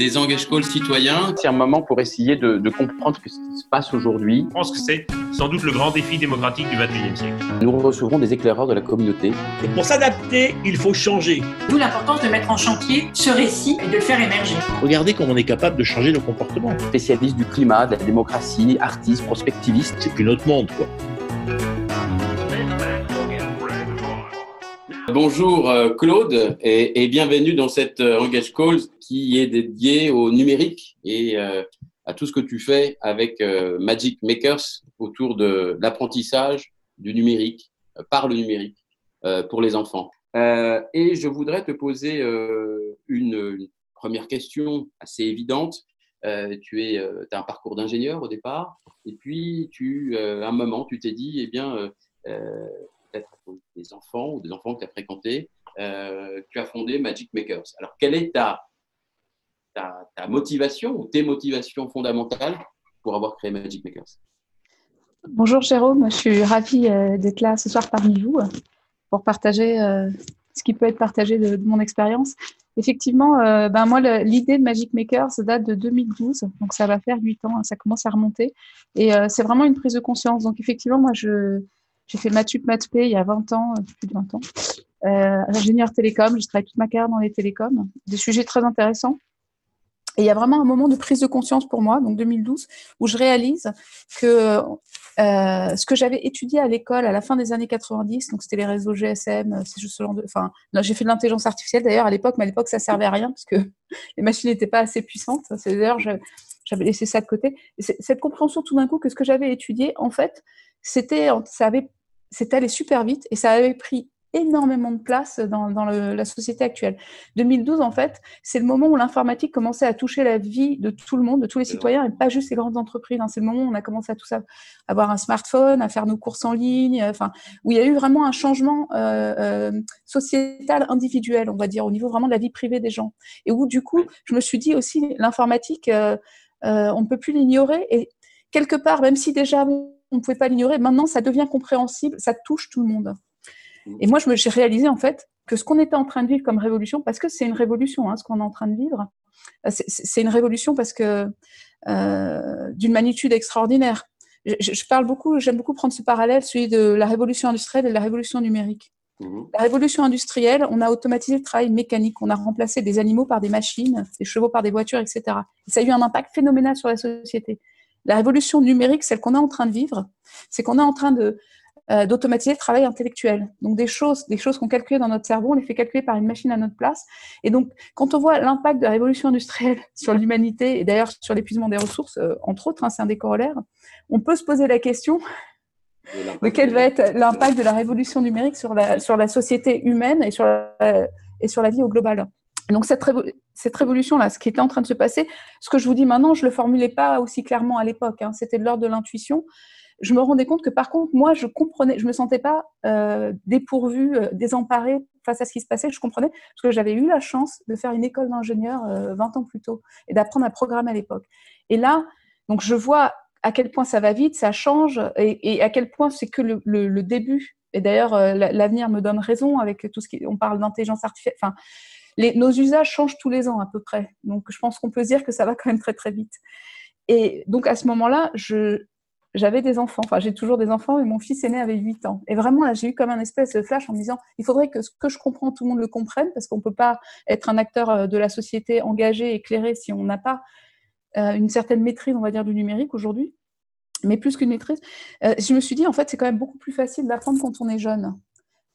des engage calls citoyens. C'est un moment pour essayer de, comprendre ce qui se passe aujourd'hui. Je pense que c'est sans doute le grand défi démocratique du 21e siècle. Nous recevrons des éclaireurs de la communauté. Et pour s'adapter, il faut changer. D'où l'importance de mettre en chantier ce récit et de le faire émerger. Regardez comment on est capable de changer nos comportements. Spécialistes du climat, de la démocratie, artistes, prospectivistes. C'est plus notre monde, quoi. Bonjour euh, Claude et, bienvenue dans cette euh, Engage Calls qui est dédiée au numérique et euh, à tout ce que tu fais avec Magic Makers autour de l'apprentissage du numérique, par le numérique, pour les enfants. et je voudrais te poser une, première question assez évidente. tu es, as un parcours d'ingénieur au départ, et puis tu, à un moment, tu t'es dit, eh bien, des enfants ou des enfants que tu as fréquentés, euh, tu as fondé Magic Makers. Alors, quelle est ta, ta, motivation ou tes motivations fondamentales pour avoir créé Magic Makers? Bonjour Jérôme, je suis ravie euh, d'être là ce soir parmi vous pour partager euh, ce qui peut être partagé de, mon expérience. Effectivement, ben moi, l'idée de Magic Makers date de 2012, donc ça va faire 8 ans, hein, ça commence à remonter. Et c'est vraiment une prise de conscience. Donc effectivement, moi, je, j'ai fait Mathup Matp il y a 20 ans, euh, plus de 20 ans. Euh, ingénieur télécom, j'ai travaillé toute ma carrière dans les télécoms. Des sujets très intéressants. Et il y a vraiment un moment de prise de conscience pour moi, donc 2012, où je réalise que euh, ce que j'avais étudié à l'école à la fin des années 90, donc c'était les réseaux GSM, c'est juste de, enfin, j'ai fait de l'intelligence artificielle d'ailleurs à l'époque, mais à l'époque ça servait à rien parce que les machines n'étaient pas assez puissantes. C'est d'ailleurs j'avais laissé ça de côté. cette compréhension tout d'un coup que ce que j'avais étudié, en fait, c'était, ça avait c'est allé super vite et ça avait pris énormément de place dans, la société actuelle. 2012, en fait, c'est le moment où l'informatique commençait à toucher la vie de tout le monde, de tous les citoyens, et pas juste les grandes entreprises. Hein. C'est le moment où on a commencé à tout ça, avoir un smartphone, à faire nos courses en ligne, enfin, où il y a eu vraiment un changement euh, euh, sociétal individuel, on va dire, au niveau vraiment de la vie privée des gens. Et où, du coup, je me suis dit aussi, l'informatique, euh, on ne peut plus l'ignorer. Et quelque part, même si déjà on ne pouvait pas l'ignorer. Maintenant, ça devient compréhensible, ça touche tout le monde. Et moi, je me suis réalisé en fait que ce qu'on était en train de vivre comme révolution, parce que c'est une révolution, hein, ce qu'on est en train de vivre, euh, c'est une révolution parce que euh, d'une magnitude extraordinaire. Je, parle beaucoup, j'aime beaucoup prendre ce parallèle, celui de la révolution industrielle et de la révolution numérique. Mmh. La révolution industrielle, on a automatisé le travail mécanique, on a remplacé des animaux par des machines, des chevaux par des voitures, etc. Et ça a eu un impact phénoménal sur la société. La révolution numérique, celle qu'on est en train de vivre, c'est qu'on est en train euh, d'automatiser le travail intellectuel. Donc des choses, des choses qu'on calcule dans notre cerveau, on les fait calculer par une machine à notre place. Et donc, quand on voit l'impact de la révolution industrielle sur l'humanité et d'ailleurs sur l'épuisement des ressources, euh, entre autres, hein, c'est un des corollaires, on peut se poser la question de quel va être l'impact de la révolution numérique sur la, société humaine et et sur la vie au global. Donc cette, cette révolution-là, ce qui était en train de se passer, ce que je vous dis maintenant, je ne le formulais pas aussi clairement à l'époque, hein. c'était de l'ordre de l'intuition. Je me rendais compte que par contre, moi, je comprenais, je me sentais pas euh, dépourvue, euh, désemparée face à ce qui se passait. Je comprenais parce que j'avais eu la chance de faire une école d'ingénieur 20 euh, ans plus tôt et d'apprendre à programmer à l'époque. Et là, donc je vois à quel point ça va vite, ça change et, à quel point c'est que le, début. Et d'ailleurs, l'avenir me donne raison avec tout ce qui, on parle d'intelligence artificielle. Nos usages changent tous les ans à peu près. Donc, je pense qu'on peut se dire que ça va quand même très, très vite. Et donc, à ce moment-là, j'avais des enfants. Enfin, j'ai toujours des enfants et mon fils aîné avait 8 ans. Et vraiment, là, j'ai eu comme un espèce de flash en me disant, il faudrait que ce que je comprends, tout le monde le comprenne parce qu'on ne peut pas être un acteur euh, de la société engagé, éclairé si on n'a pas euh, une certaine maîtrise, on va dire, du numérique aujourd'hui. Mais plus qu'une maîtrise, euh, je me suis dit, en fait, c'est quand même beaucoup plus facile d'apprendre quand on est jeune.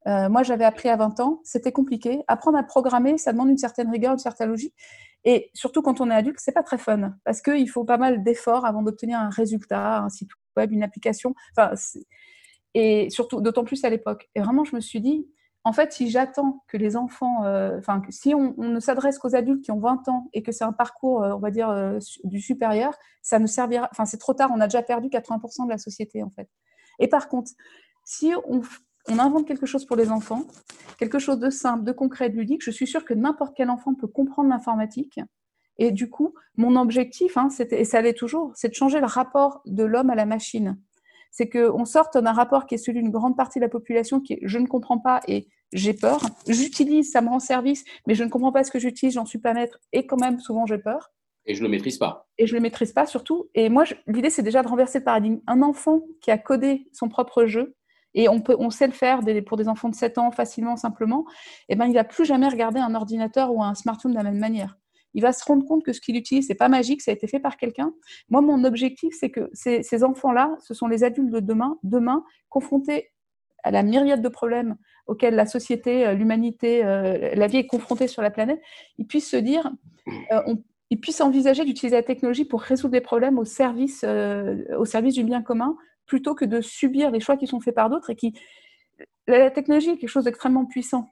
Euh, moi, j'avais appris à 20 ans, c'était compliqué. Apprendre à programmer, ça demande une certaine rigueur, une certaine logique. Et surtout quand on est adulte, c'est pas très fun parce qu'il faut pas mal d'efforts avant d'obtenir un résultat, un site web, une application. Enfin, et surtout, d'autant plus à l'époque. Et vraiment, je me suis dit, en fait, si j'attends que les enfants, euh, enfin, si on, ne s'adresse qu'aux adultes qui ont 20 ans et que c'est un parcours, euh, on va dire, du supérieur, ça ne servira, enfin, c'est trop tard, on a déjà perdu 80% de la société, en fait. Et par contre, si on on invente quelque chose pour les enfants, quelque chose de simple, de concret, de ludique. Je suis sûre que n'importe quel enfant peut comprendre l'informatique. Et du coup, mon objectif, hein, et ça l'est toujours, c'est de changer le rapport de l'homme à la machine. C'est qu'on sorte d'un rapport qui est celui d'une grande partie de la population qui est je ne comprends pas et j'ai peur. J'utilise, ça me rend service, mais je ne comprends pas ce que j'utilise, j'en suis pas maître, et quand même, souvent, j'ai peur. Et je ne le maîtrise pas. Et je ne le maîtrise pas surtout. Et moi, l'idée, c'est déjà de renverser le paradigme. Un enfant qui a codé son propre jeu, et on, peut, on sait le faire pour des enfants de 7 ans facilement, simplement, eh ben, il ne va plus jamais regarder un ordinateur ou un smartphone de la même manière. Il va se rendre compte que ce qu'il utilise, c'est pas magique, ça a été fait par quelqu'un. Moi, mon objectif, c'est que ces, enfants-là, ce sont les adultes de demain, demain, confrontés à la myriade de problèmes auxquels la société, euh, l'humanité, euh, la vie est confrontée sur la planète, ils puissent se dire, euh, ils puissent envisager d'utiliser la technologie pour résoudre des problèmes au service, au service du bien commun, plutôt que de subir les choix qui sont faits par d'autres et qui la technologie est quelque chose d'extrêmement puissant.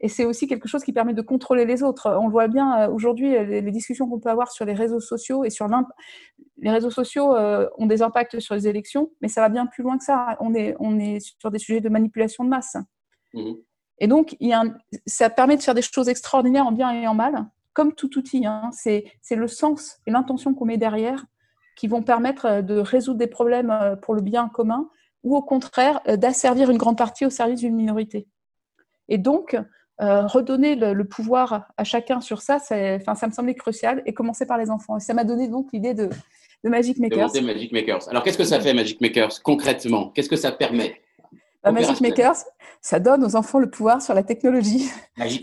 Et c'est aussi quelque chose qui permet de contrôler les autres. On le voit bien aujourd'hui, les, discussions qu'on peut avoir sur les réseaux sociaux et sur les réseaux sociaux ont des impacts sur les élections, mais ça va bien plus loin que ça. On est, on est sur des sujets de manipulation de masse. Mmh. Et donc, il y a ça permet de faire des choses extraordinaires en bien et en mal, comme tout outil. Hein. C'est le sens et l'intention qu'on met derrière qui vont permettre de résoudre des problèmes pour le bien commun ou au contraire d'asservir une grande partie au service d'une minorité. Et donc, redonner le, pouvoir à chacun sur ça, ça me semblait crucial et commencer par les enfants. Et ça m'a donné donc l'idée de, de Magic Makers. De Magic Makers. Alors, qu'est-ce que ça fait Magic Makers concrètement? Qu'est-ce que ça permet? Magic Makers, ça donne aux enfants le pouvoir sur la technologie.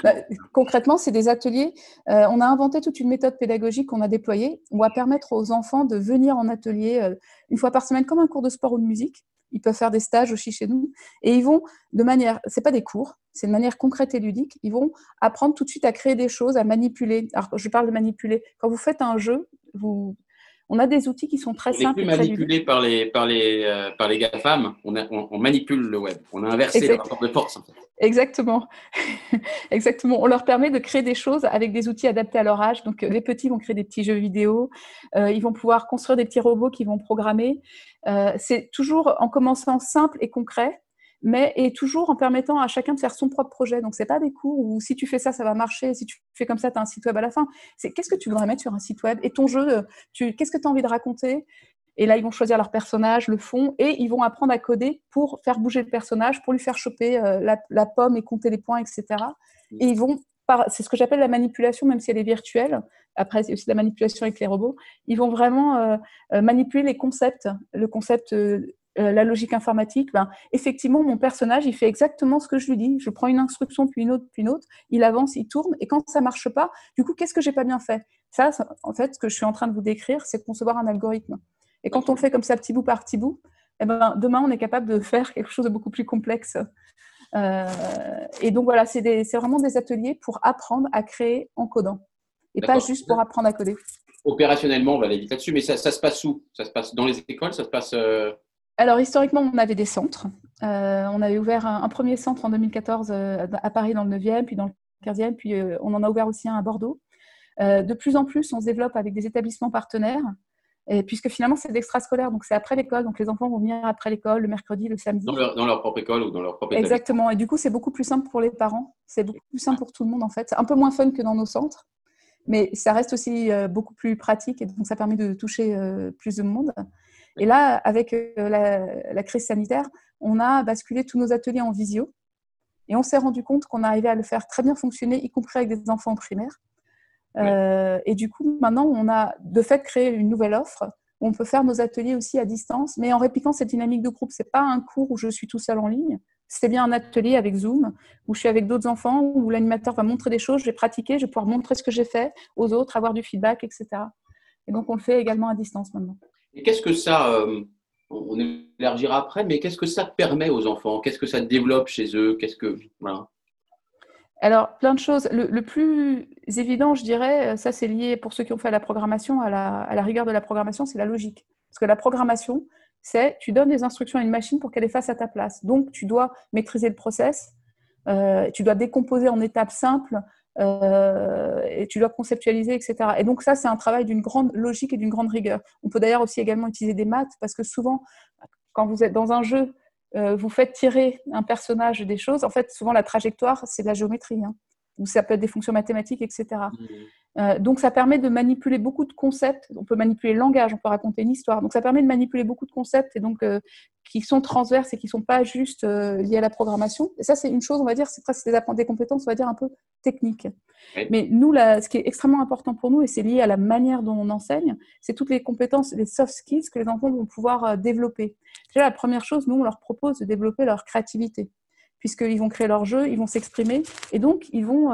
Bah, concrètement, c'est des ateliers. Euh, on a inventé toute une méthode pédagogique qu'on a déployée. On va permettre aux enfants de venir en atelier euh, une fois par semaine, comme un cours de sport ou de musique. Ils peuvent faire des stages aussi chez nous. Et ils vont, de manière, c'est pas des cours, c'est de manière concrète et ludique, ils vont apprendre tout de suite à créer des choses, à manipuler. Alors, je parle de manipuler. Quand vous faites un jeu, vous, on a des outils qui sont très on simples. On n'est plus manipulé par les, par les, euh, par les GAFAM, on, on, manipule le web. On a inversé le rapport de force. En fait. Exactement. Exactement. On leur permet de créer des choses avec des outils adaptés à leur âge. Donc, les petits vont créer des petits jeux vidéo. Euh, ils vont pouvoir construire des petits robots qui vont programmer. Euh, c'est toujours en commençant simple et concret mais et toujours en permettant à chacun de faire son propre projet. Donc, c'est pas des cours où si tu fais ça, ça va marcher, si tu fais comme ça, tu as un site web à la fin. C'est qu'est-ce que tu voudrais mettre sur un site web? Et ton jeu, tu, qu'est-ce que tu as envie de raconter? Et là, ils vont choisir leur personnage, le fond, et ils vont apprendre à coder pour faire bouger le personnage, pour lui faire choper euh, la, pomme et compter les points, etc. Et ils vont c'est ce que j'appelle la manipulation, même si elle est virtuelle. Après, c'est aussi la manipulation avec les robots. Ils vont vraiment euh, euh, manipuler les concepts, le concept euh, la logique informatique, ben, effectivement, mon personnage, il fait exactement ce que je lui dis. Je prends une instruction, puis une autre, puis une autre. Il avance, il tourne. Et quand ça marche pas, du coup, qu'est-ce que j'ai pas bien fait? Ça, en fait, ce que je suis en train de vous décrire, c'est concevoir un algorithme. Et quand on le fait comme ça, petit bout par petit bout, eh ben, demain, on est capable de faire quelque chose de beaucoup plus complexe. Euh, et donc voilà, c'est vraiment des ateliers pour apprendre à créer en codant. Et pas juste pour apprendre à coder. Opérationnellement, on va aller vite là-dessus, mais ça, se passe où? Ça se passe dans les écoles? Ça se passe euh, alors, historiquement, on avait des centres. Euh, on avait ouvert un, premier centre en 2014 euh, à Paris dans le 9e, puis dans le 15e, puis euh, on en a ouvert aussi un à Bordeaux. de plus en plus, on se développe avec des établissements partenaires, et puisque finalement, c'est d'extrascolaire, donc c'est après l'école, donc les enfants vont venir après l'école, le mercredi, le samedi. Dans leur, propre école ou dans leur propre Exactement, et du coup, c'est beaucoup plus simple pour les parents, c'est beaucoup plus simple pour tout le monde en fait. C'est un peu moins fun que dans nos centres, mais ça reste aussi beaucoup plus pratique, et donc ça permet de toucher plus de monde. Et là, avec euh, la, crise sanitaire, on a basculé tous nos ateliers en visio. Et on s'est rendu compte qu'on arrivait à le faire très bien fonctionner, y compris avec des enfants primaires. Euh, et du coup, maintenant, on a de fait créé une nouvelle offre où on peut faire nos ateliers aussi à distance, mais en répliquant cette dynamique de groupe. Ce n'est pas un cours où je suis tout seul en ligne. C'est bien un atelier avec Zoom où je suis avec d'autres enfants, où l'animateur va montrer des choses, je vais pratiquer, je vais pouvoir montrer ce que j'ai fait aux autres, avoir du feedback, etc. Et donc, on le fait également à distance maintenant. Et qu'est-ce que ça, euh, on élargira après, mais qu'est-ce que ça permet aux enfants? Qu'est-ce que ça développe chez eux? Qu'est-ce que voilà. Alors, plein de choses. Le, plus évident, je dirais, ça c'est lié pour ceux qui ont fait la programmation, à la, à la rigueur de la programmation, c'est la logique. Parce que la programmation, c'est tu donnes des instructions à une machine pour qu'elle les fasse à ta place. Donc, tu dois maîtriser le process, euh, tu dois décomposer en étapes simples euh, et tu dois conceptualiser, etc. Et donc ça, c'est un travail d'une grande logique et d'une grande rigueur. On peut d'ailleurs aussi également utiliser des maths parce que souvent, quand vous êtes dans un jeu, euh, vous faites tirer un personnage des choses. En fait, souvent la trajectoire, c'est de la géométrie. Hein, ou ça peut être des fonctions mathématiques, etc. Euh, donc, ça permet de manipuler beaucoup de concepts. On peut manipuler le langage, on peut raconter une histoire. Donc, ça permet de manipuler beaucoup de concepts et donc euh, qui sont transverses et qui ne sont pas juste euh, liés à la programmation. Et ça, c'est une chose, on va dire, c'est presque des, des compétences, on va dire, un peu techniques. Oui. Mais nous, là, ce qui est extrêmement important pour nous, et c'est lié à la manière dont on enseigne, c'est toutes les compétences, les soft skills que les enfants vont pouvoir développer. Déjà, la première chose, nous, on leur propose de développer leur créativité, puisqu'ils vont créer leur jeu, ils vont s'exprimer, et donc, ils vont...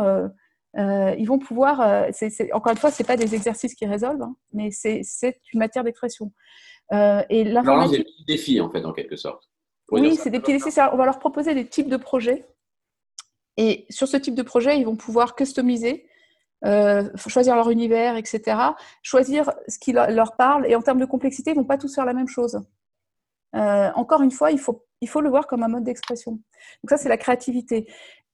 Euh, ils vont pouvoir, euh, encore une fois, c'est pas des exercices qui résolvent, hein, mais c'est une matière d'expression. Euh, et là, c'est l'informatique, des petits défis, en fait, en quelque sorte. Oui, c'est des petits c'est- On va leur proposer des types de projets. Et sur ce type de projet, ils vont pouvoir customiser, euh, choisir leur univers, etc. Choisir ce qui leur- parle. Et en termes de complexité, ils ne vont pas tous faire la même chose. Encore une fois, il faut, il faut le voir comme un mode d'expression. Donc ça, c'est la créativité.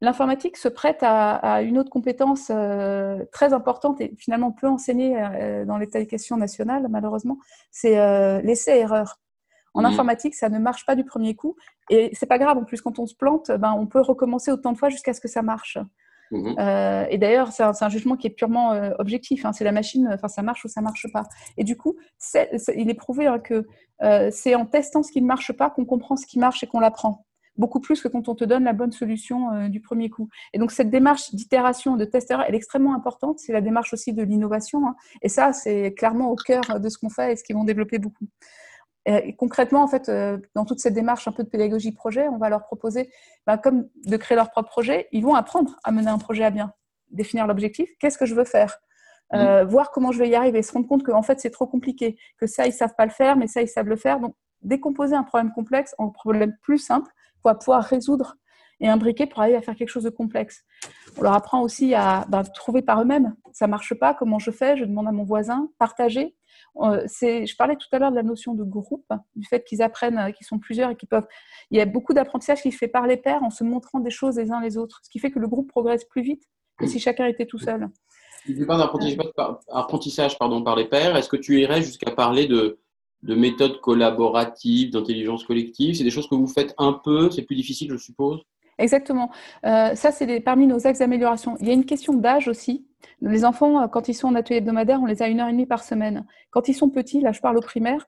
L'informatique se prête à, à une autre compétence euh, très importante et finalement peu enseignée euh, dans l'éducation nationale, malheureusement, c'est euh, l'essai-erreur. En Mhm. informatique, ça ne marche pas du premier coup. Et c'est pas grave, en plus, quand on se plante, ben, on peut recommencer autant de fois jusqu'à ce que ça marche. Mhm. Euh, et d'ailleurs, c'est un, jugement qui est purement objectif. hein. c'est la machine, enfin, ça marche ou ça marche pas. Et du coup, il est prouvé hein, que c'est en testant ce qui ne marche pas qu'on comprend ce qui marche et qu'on l'apprend. Beaucoup plus que quand on te donne la bonne solution euh, du premier coup. Et donc, cette démarche d'itération, de test-erreur, elle est extrêmement importante. C'est la démarche aussi de l'innovation. hein. Et ça, c'est clairement au cœur de ce qu'on fait et ce qu'ils vont développer beaucoup. Et concrètement, en fait, euh, dans toute cette démarche un peu de pédagogie projet, on va leur proposer, ben, comme de créer leur propre projet, ils vont apprendre à mener un projet à bien, définir l'objectif, qu'est-ce que je veux faire, Euh, voir comment je vais y arriver, se rendre compte que en fait c'est trop compliqué, que ça ils savent pas le faire, mais ça ils savent le faire. Donc décomposer un problème complexe en problème plus simple pour pouvoir résoudre et imbriquer pour arriver à faire quelque chose de complexe. On leur apprend aussi à ben, trouver par eux-mêmes. Ça marche pas, comment je fais? Je demande à mon voisin. Partager. Euh, je parlais tout à l'heure de la notion de groupe, du fait qu'ils apprennent, euh, qu'ils sont plusieurs et qu'ils peuvent. Il y a beaucoup d'apprentissage qui se fait par les pairs en se montrant des choses les uns les autres, ce qui fait que le groupe progresse plus vite que si chacun était tout seul. Tu parles d'apprentissage par, pardon, par les pairs, est-ce que tu irais jusqu'à parler de, de méthodes collaboratives, d'intelligence collective C'est des choses que vous faites un peu, c'est plus difficile, je suppose? Exactement. Euh, ça, c'est parmi nos axes d'amélioration. Il y a une question d'âge aussi. Les enfants, euh, quand ils sont en atelier hebdomadaire, on les a une heure et demie par semaine. Quand ils sont petits, là, je parle au primaire,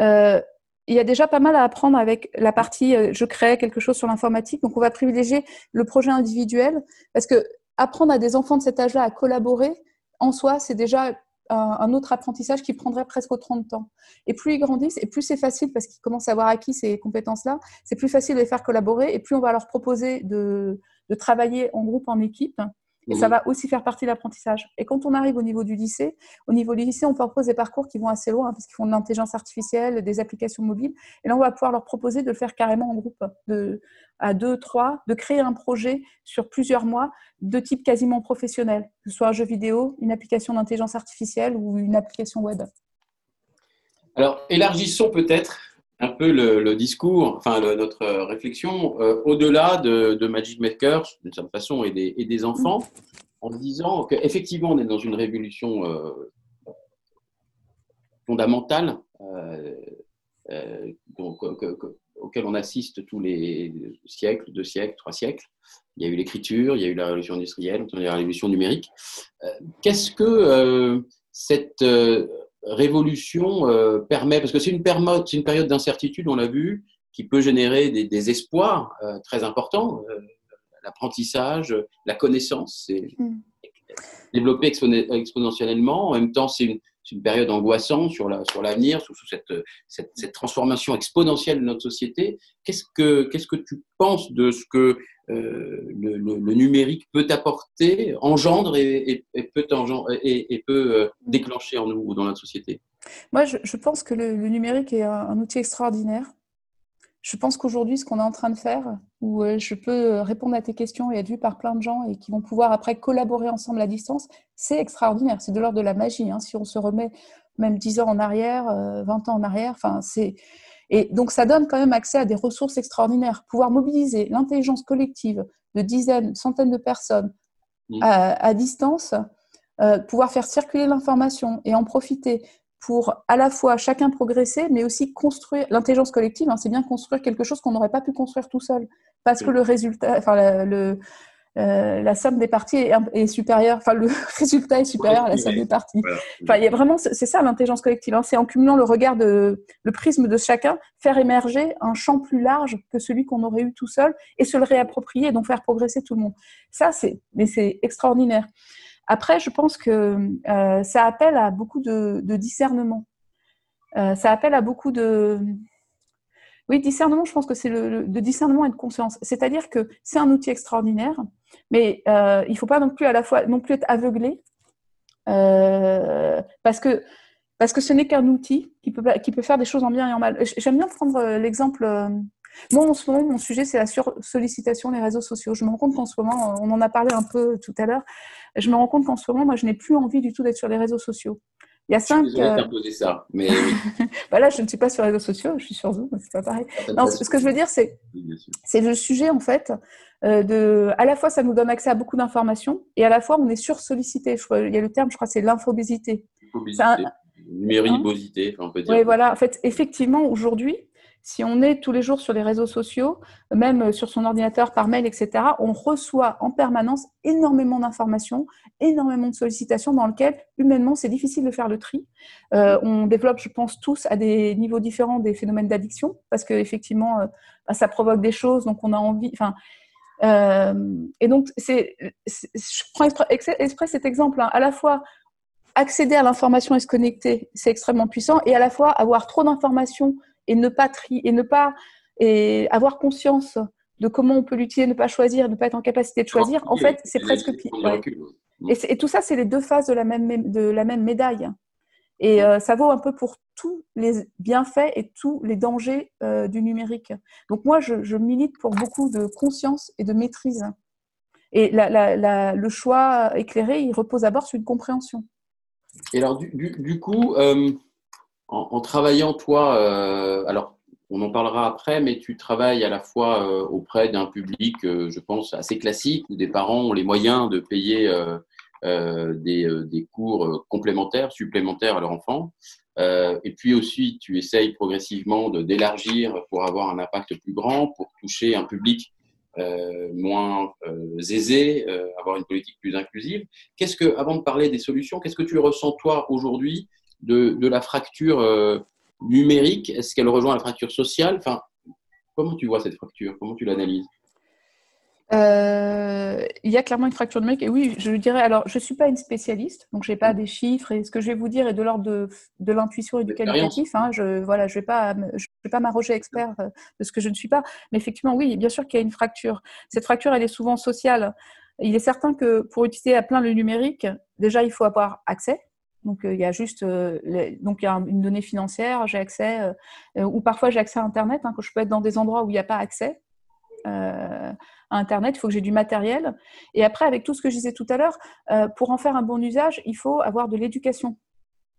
euh, il y a déjà pas mal à apprendre avec la partie je crée quelque chose sur l'informatique. Donc, on va privilégier le projet individuel parce que apprendre à des enfants de cet âge-là à collaborer, en soi, c'est déjà un, autre apprentissage qui prendrait presque autant de temps. Et plus ils grandissent, et plus c'est facile parce qu'ils commencent à avoir acquis ces compétences-là, c'est plus facile de les faire collaborer et plus on va leur proposer de, de travailler en groupe, en équipe. Et ça Mhm. va aussi faire partie de l'apprentissage. Et quand on arrive au niveau du lycée, au niveau du lycée, on propose des parcours qui vont assez loin, hein, parce qu'ils font de l'intelligence artificielle, des applications mobiles. Et là, on va pouvoir leur proposer de le faire carrément en groupe, de, à deux, trois, de créer un projet sur plusieurs mois de type quasiment professionnel, que ce soit un jeu vidéo, une application d'intelligence artificielle ou une application web. Alors, élargissons peut-être un peu le, discours, enfin notre réflexion, euh, au-delà de, Magic Makers, d'une certaine façon, et des, enfants, en disant qu'effectivement, on est dans une révolution euh, fondamentale euh, auquel on assiste tous les siècles, deux siècles, trois siècles. Il y a eu l'écriture, il y a eu la révolution industrielle, il y a la révolution numérique. Qu'est-ce que cette révolution euh, permet, parce que c'est une, une période d'incertitude, on l'a vu, qui peut générer des, des espoirs euh, très importants. Euh, L'apprentissage, la connaissance, c'est Mm. développé exponentiellement. En même temps, c'est une, une période angoissante sur la- sur l'avenir, sur, sur cette, cette, cette transformation exponentielle de notre société. Qu'est-ce que, qu'est-ce que tu penses de ce que le, le- le numérique peut apporter, engendre et, et- et peut, et, euh, déclencher en nous ou dans notre société Moi, je, je pense que le, le numérique est un, un outil extraordinaire. Je pense qu'aujourd'hui, ce qu'on est en train de faire, où euh, je peux répondre à tes questions et être vu par plein de gens et qui vont pouvoir après collaborer ensemble à distance, c'est extraordinaire. C'est de l'ordre de la magie. hein. Si on se remet même 10 ans en arrière, euh, 20 ans en arrière, enfin, c'est. Et donc, ça donne quand même accès à des ressources extraordinaires. Pouvoir mobiliser l'intelligence collective de dizaines, centaines de personnes à, à distance, euh, pouvoir faire circuler l'information et en profiter pour à la fois chacun progresser, mais aussi construire l'intelligence collective. hein, c'est bien construire quelque chose qu'on n'aurait pas pu construire tout seul, parce que le résultat, enfin le- euh, la somme des parties est, est, supérieure, enfin le résultat est supérieur à la somme des parties. Voilà. Enfin, il y a vraiment, c'est ça l'intelligence collective, hein, c'est en cumulant le regard de, le prisme de chacun, faire émerger un champ plus large que celui qu'on aurait eu tout seul et se le réapproprier, donc faire progresser tout le monde. Ça, c'est, mais c'est extraordinaire. Après, je pense que euh, ça appelle à beaucoup de, de discernement. Euh, ça appelle à beaucoup de, oui, discernement, je pense que c'est le, de discernement et de conscience. C'est-à-dire que c'est un outil extraordinaire, mais euh, il ne faut pas non plus à la fois non plus être aveuglé, euh, parce que parce que ce n'est qu'un outil qui peut qui peut faire des choses en bien et en mal. J'aime bien prendre euh, l'exemple. Moi, en ce moment, mon sujet, c'est la sursollicitation des réseaux sociaux. Je me rends compte qu'en ce moment, on en a parlé un peu tout à l'heure, je me rends compte qu'en ce moment, moi, je n'ai plus envie du tout d'être sur les réseaux sociaux. Il y a cinq. Je euh... ça, mais bah là, je ne suis pas sur les réseaux sociaux, je suis sur Zoom, c'est pas pareil. Non, ce que je veux dire, c'est c'est le sujet en fait euh, de. À la fois, ça nous donne accès à beaucoup d'informations, et à la fois, on est sursollicité. Il y a le terme, je crois, c'est l'infobésité. Numéribosité, enfin, on peut dire. Oui, voilà. En fait, effectivement, aujourd'hui, si on est tous les jours sur les réseaux sociaux, même sur son ordinateur, par mail, etc., on reçoit en permanence énormément d'informations, énormément de sollicitations dans lesquelles, humainement, c'est difficile de faire le tri. Euh, on développe, je pense, tous à des niveaux différents des phénomènes d'addiction, parce qu'effectivement, euh, bah, ça provoque des choses, donc on a envie. Enfin, euh, et donc, c'est, je prends exprès cet exemple, hein, à la fois accéder à l'information et se connecter, c'est extrêmement puissant, et à la fois avoir trop d'informations et ne pas trier, et ne pas et avoir conscience de comment on peut l'utiliser, ne pas choisir, ne pas être en capacité de choisir, en fait, c'est presque pire. Ouais. Et, et, tout ça, c'est les deux faces de la même, de la même médaille. Et euh, ça vaut un peu pour tous les bienfaits et tous les dangers euh, du numérique. Donc moi, je, je, milite pour beaucoup de conscience et de maîtrise. Et la, la, la, le choix éclairé, il repose d'abord sur une compréhension. Et alors, du, du, du coup, euh, en, travaillant, toi, euh, alors on en parlera après, mais tu travailles à la fois euh, auprès d'un public, euh, je pense, assez classique, où des parents ont les moyens de payer euh, des, des, cours complémentaires, supplémentaires à leur enfant. et puis aussi, tu essayes progressivement d'élargir pour avoir un impact plus grand, pour toucher un public euh, moins euh, aisé, euh, avoir une politique plus inclusive. Qu'est-ce que, avant de parler des solutions, qu'est-ce que tu ressens toi aujourd'hui de, de, la fracture numérique Est-ce qu'elle rejoint la fracture sociale? Enfin, comment tu vois cette fracture? Comment tu l'analyses? Euh, il y a clairement une fracture numérique. Et oui, je dirais, alors, je ne suis pas une spécialiste, donc je n'ai pas des chiffres, et ce que je vais vous dire est de l'ordre de, de l'intuition et du qualitatif. Hein, je voilà, je ne vais pas, je vais pas m'arroger expert de ce que je ne suis pas. Mais effectivement, oui, bien sûr qu'il y a une fracture. Cette fracture, elle est souvent sociale. Il est certain que pour utiliser à plein le numérique, déjà, il faut avoir accès. Donc, il y a juste euh, les, donc il y a une donnée financière, j'ai accès, euh, ou parfois j'ai accès à Internet, hein, que je peux être dans des endroits où il n'y a pas accès. Euh, à Internet, il faut que j'ai du matériel. Et après, avec tout ce que je disais tout à l'heure, euh, pour en faire un bon usage, il faut avoir de l'éducation.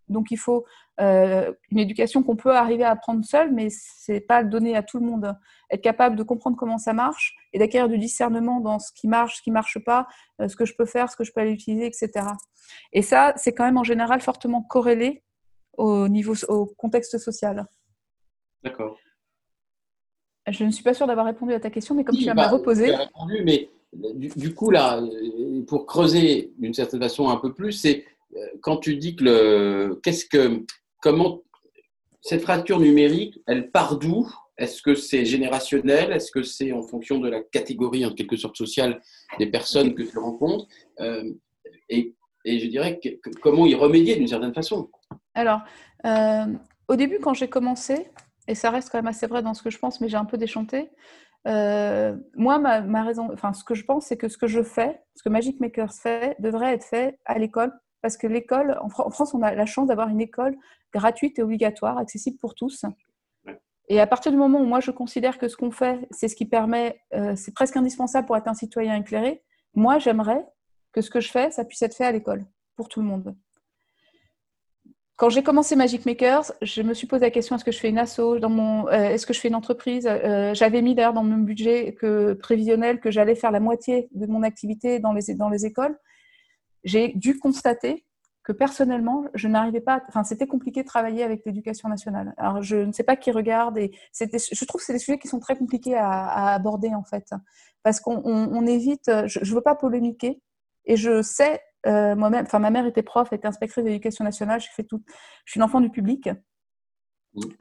Donc, il faut euh, une éducation qu'on peut arriver à apprendre seul, mais c'est pas donner à tout le monde. Être capable de comprendre comment ça marche et d'acquérir du discernement dans ce qui marche, ce qui marche pas, euh, ce que je peux faire, ce que je peux aller utiliser, etc. Et ça, c'est quand même en général fortement corrélé au niveau, au contexte social. D'accord. Je ne suis pas sûre d'avoir répondu à ta question, mais comme oui, tu bah, me reposer. répondu, mais du, du, coup, là, pour creuser d'une certaine façon un peu plus, c'est quand tu dis que le. Qu'est-ce que. Comment. Cette fracture numérique, elle part d'où? Est-ce que c'est générationnel? Est-ce que c'est en fonction de la catégorie, en quelque sorte, sociale des personnes que tu rencontres? Euh, et, et, je dirais comment y remédier d'une certaine façon? Alors, euh, au début, quand j'ai commencé, et ça reste quand même assez vrai dans ce que je pense, mais j'ai un peu déchanté. Euh, moi, ma, ma, raison, enfin, ce que je pense, c'est que ce que je fais, ce que Magic Makers fait, devrait être fait à l'école, parce que l'école, en, en, France, on a la chance d'avoir une école gratuite et obligatoire, accessible pour tous. Et à partir du moment où moi je considère que ce qu'on fait, c'est ce qui permet, euh, c'est presque indispensable pour être un citoyen éclairé, moi j'aimerais que ce que je fais, ça puisse être fait à l'école, pour tout le monde. Quand j'ai commencé Magic Makers, je me suis posé la question est-ce que je fais une asso dans mon, euh, est-ce que je fais une entreprise? Euh, J'avais mis d'ailleurs dans mon budget que prévisionnel que j'allais faire la moitié de mon activité dans les dans les écoles. J'ai dû constater que personnellement, je n'arrivais pas. Enfin, c'était compliqué de travailler avec l'éducation nationale. Alors, je ne sais pas qui regarde et je trouve que c'est des sujets qui sont très compliqués à, aborder en fait, parce qu'on évite. Je ne veux pas polémiquer et je sais euh, moi-même. Enfin, ma mère était prof, était inspectrice d'éducation nationale. Tout. Je suis une enfant du public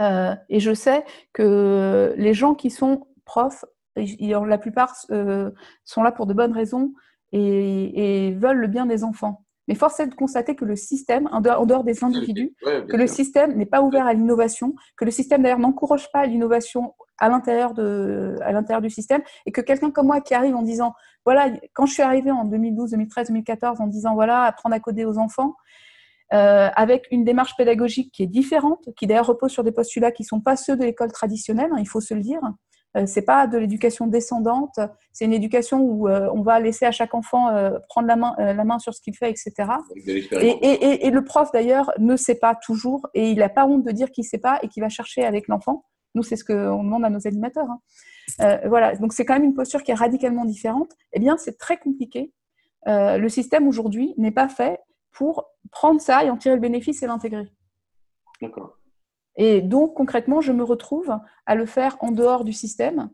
euh, et je sais que les gens qui sont profs, la plupart euh, sont là pour de bonnes raisons et veulent le bien des enfants. Mais force est de constater que le système, en dehors, des individus, que le système n'est pas ouvert à l'innovation, que le système d'ailleurs n'encourage pas l'innovation à l'intérieur de, à l'intérieur du système, et que quelqu'un comme moi qui arrive en disant, voilà, quand je suis arrivée en 2012, 2013, 2014, en disant, voilà, apprendre à coder aux enfants, euh, avec une démarche pédagogique qui est différente, qui d'ailleurs repose sur des postulats qui ne sont pas ceux de l'école traditionnelle, hein, il faut se le dire, c'est pas de l'éducation descendante, c'est une éducation où euh, on va laisser à chaque enfant euh, prendre la main, la main sur ce qu'il fait, etc. Et, le prof d'ailleurs ne sait pas toujours et il n'a pas honte de dire qu'il ne sait pas et qu'il va chercher avec l'enfant. Nous, c'est ce qu'on demande à nos animateurs. Hein. voilà, donc c'est quand même une posture qui est radicalement différente. Eh bien, c'est très compliqué. le système aujourd'hui n'est pas fait pour prendre ça et en tirer le bénéfice et l'intégrer. D'accord. Et donc, concrètement, je me retrouve à le faire en dehors du système.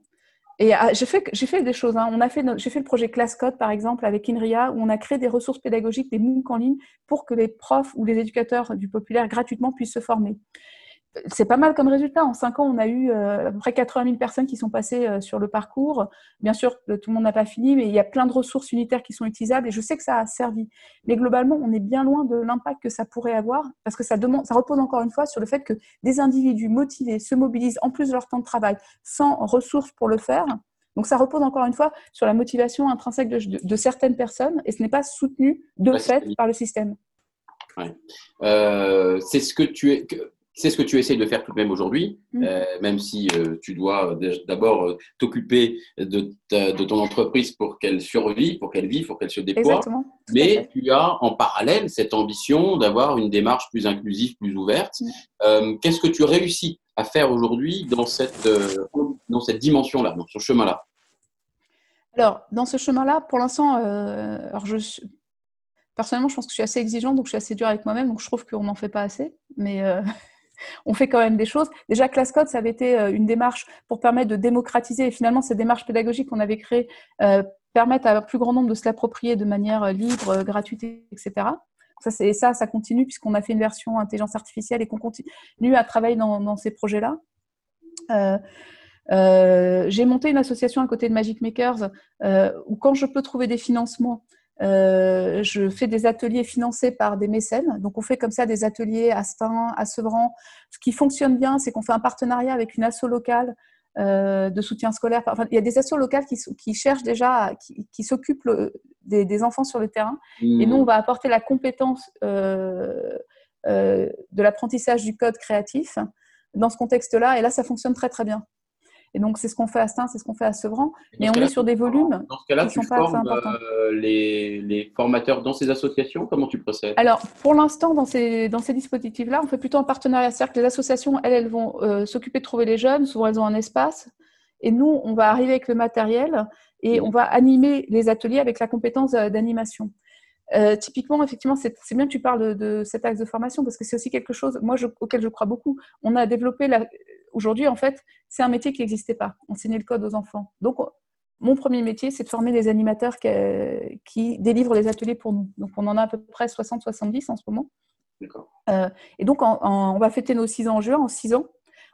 Et j'ai fait, fait des choses. Hein. J'ai fait le projet ClassCode, par exemple, avec INRIA, où on a créé des ressources pédagogiques, des MOOC en ligne, pour que les profs ou les éducateurs du populaire gratuitement puissent se former c'est pas mal comme résultat. En cinq ans, on a eu euh, à peu près 80 000 personnes qui sont passées euh, sur le parcours. Bien sûr, tout le monde n'a pas fini, mais il y a plein de ressources unitaires qui sont utilisables et je sais que ça a servi. Mais globalement, on est bien loin de l'impact que ça pourrait avoir parce que ça, demande, ça repose encore une fois sur le fait que des individus motivés se mobilisent en plus de leur temps de travail sans ressources pour le faire. Donc ça repose encore une fois sur la motivation intrinsèque de, certaines personnes et ce n'est pas soutenu de fait par le système. Euh, c'est ce que tu es c'est ce que tu essayes de faire tout de même aujourd'hui, mm. euh, même si euh, tu dois d'abord euh, t'occuper de, de, ton entreprise pour qu'elle survive, pour qu'elle vive, pour qu'elle se déploie. Mais tu as en parallèle cette ambition d'avoir une démarche plus inclusive, plus ouverte. Mm. Qu'est-ce que tu réussis à faire aujourd'hui dans cette, dans cette dimension-là, dans ce chemin-là? Alors, dans ce chemin-là, pour l'instant, je personnellement, je pense que je suis assez exigeante, donc je suis assez dure avec moi-même, donc je trouve qu'on n'en fait pas assez. Mais on fait quand même des choses. Déjà, ClassCode, ça avait été euh, une démarche pour permettre de démocratiser. Et finalement, ces démarches pédagogiques qu'on avait créées euh, permettent à un plus grand nombre de se l'approprier de manière euh, libre, gratuite, etc. Ça, c'est ça, ça continue puisqu'on a fait une version intelligence artificielle et qu'on continue à travailler dans, ces projets-là. j'ai monté une association à côté de Magic Makers où quand je peux trouver des financements, euh, je fais des ateliers financés par des mécènes. Donc, on fait comme ça des ateliers à Stein, à Sevran. Ce qui fonctionne bien, c'est qu'on fait un partenariat avec une asso locale euh, de soutien scolaire. Enfin, il y a des assos locales qui, qui cherchent déjà, qui, s'occupent des, enfants sur le terrain. Et nous, on va apporter la compétence euh, de l'apprentissage du code créatif dans ce contexte-là. Et là, ça fonctionne très, très bien. Et donc, c'est ce qu'on fait à Stein, c'est ce qu'on fait à Sevran. Mais on est sur des volumes. Dans ce cas-là, tu formes euh, les, les, formateurs dans ces associations? Comment tu procèdes? Alors, pour l'instant, dans ces, dans ces dispositifs-là, on fait plutôt un partenariat. C'est-à-dire que les associations, elles, elles vont euh, s'occuper de trouver les jeunes. Souvent, elles ont un espace. Et nous, on va arriver avec le matériel et on va animer les ateliers avec la compétence euh, d'animation. typiquement, effectivement, c'est bien que tu parles de, cet axe de formation parce que c'est aussi quelque chose, moi, auquel je crois beaucoup. On a développé la, aujourd'hui, en fait, c'est un métier qui n'existait pas, enseigner le code aux enfants. Donc, mon premier métier, c'est de former des animateurs qui, délivrent les ateliers pour nous. Donc, on en a à peu près 60-70 en ce moment. Euh, et donc, on va fêter nos 6 ans en juin. En 6 ans,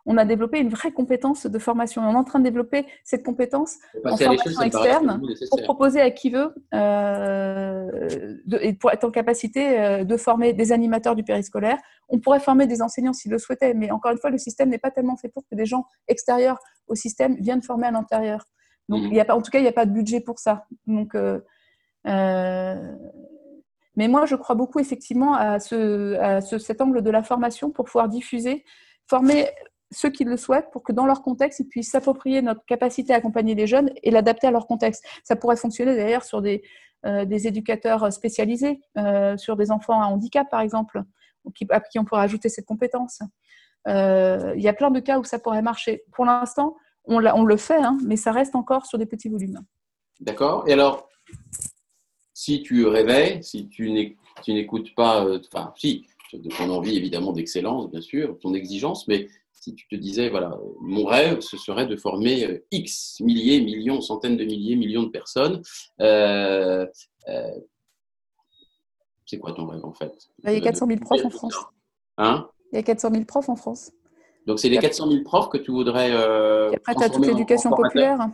on a développé une vraie compétence de formation. on est en train de développer cette compétence en formation externe pour proposer à qui veut euh, et pour être en capacité euh, de former des animateurs du périscolaire. On pourrait former des enseignants s'ils le souhaitaient, mais encore une fois, le système n'est pas tellement fait pour que des gens extérieurs au système viennent former à l'intérieur. Donc, mmh. il y a pas, en tout cas, il n'y a pas de budget pour ça. Donc, euh, mais moi, je crois beaucoup effectivement à, ce, à ce, cet angle de la formation pour pouvoir diffuser, former ceux qui le souhaitent pour que dans leur contexte, ils puissent s'approprier notre capacité à accompagner les jeunes et l'adapter à leur contexte. Ça pourrait fonctionner d'ailleurs sur des, euh, éducateurs spécialisés, euh, sur des enfants à handicap par exemple, qui, à qui on pourrait ajouter cette compétence. Euh, il y a plein de cas où ça pourrait marcher. Pour l'instant, on, le fait, hein, mais ça reste encore sur des petits volumes. D'accord. Et alors, si tu rêvais, si tu n'éc- tu n'écoutes pas, enfin, si, de ton envie évidemment d'excellence, bien sûr, ton exigence, mais si tu te disais, voilà, mon rêve, ce serait de former euh, X milliers, millions, centaines de milliers, millions de personnes. euh, euh, c'est quoi ton rêve en fait? Là, il y a 400 000 profs en France. Hein? Il y a 400 000 profs en France. Donc c'est les 400 000 profs que tu voudrais. Euh, Et après, tu as toute l'éducation populaire.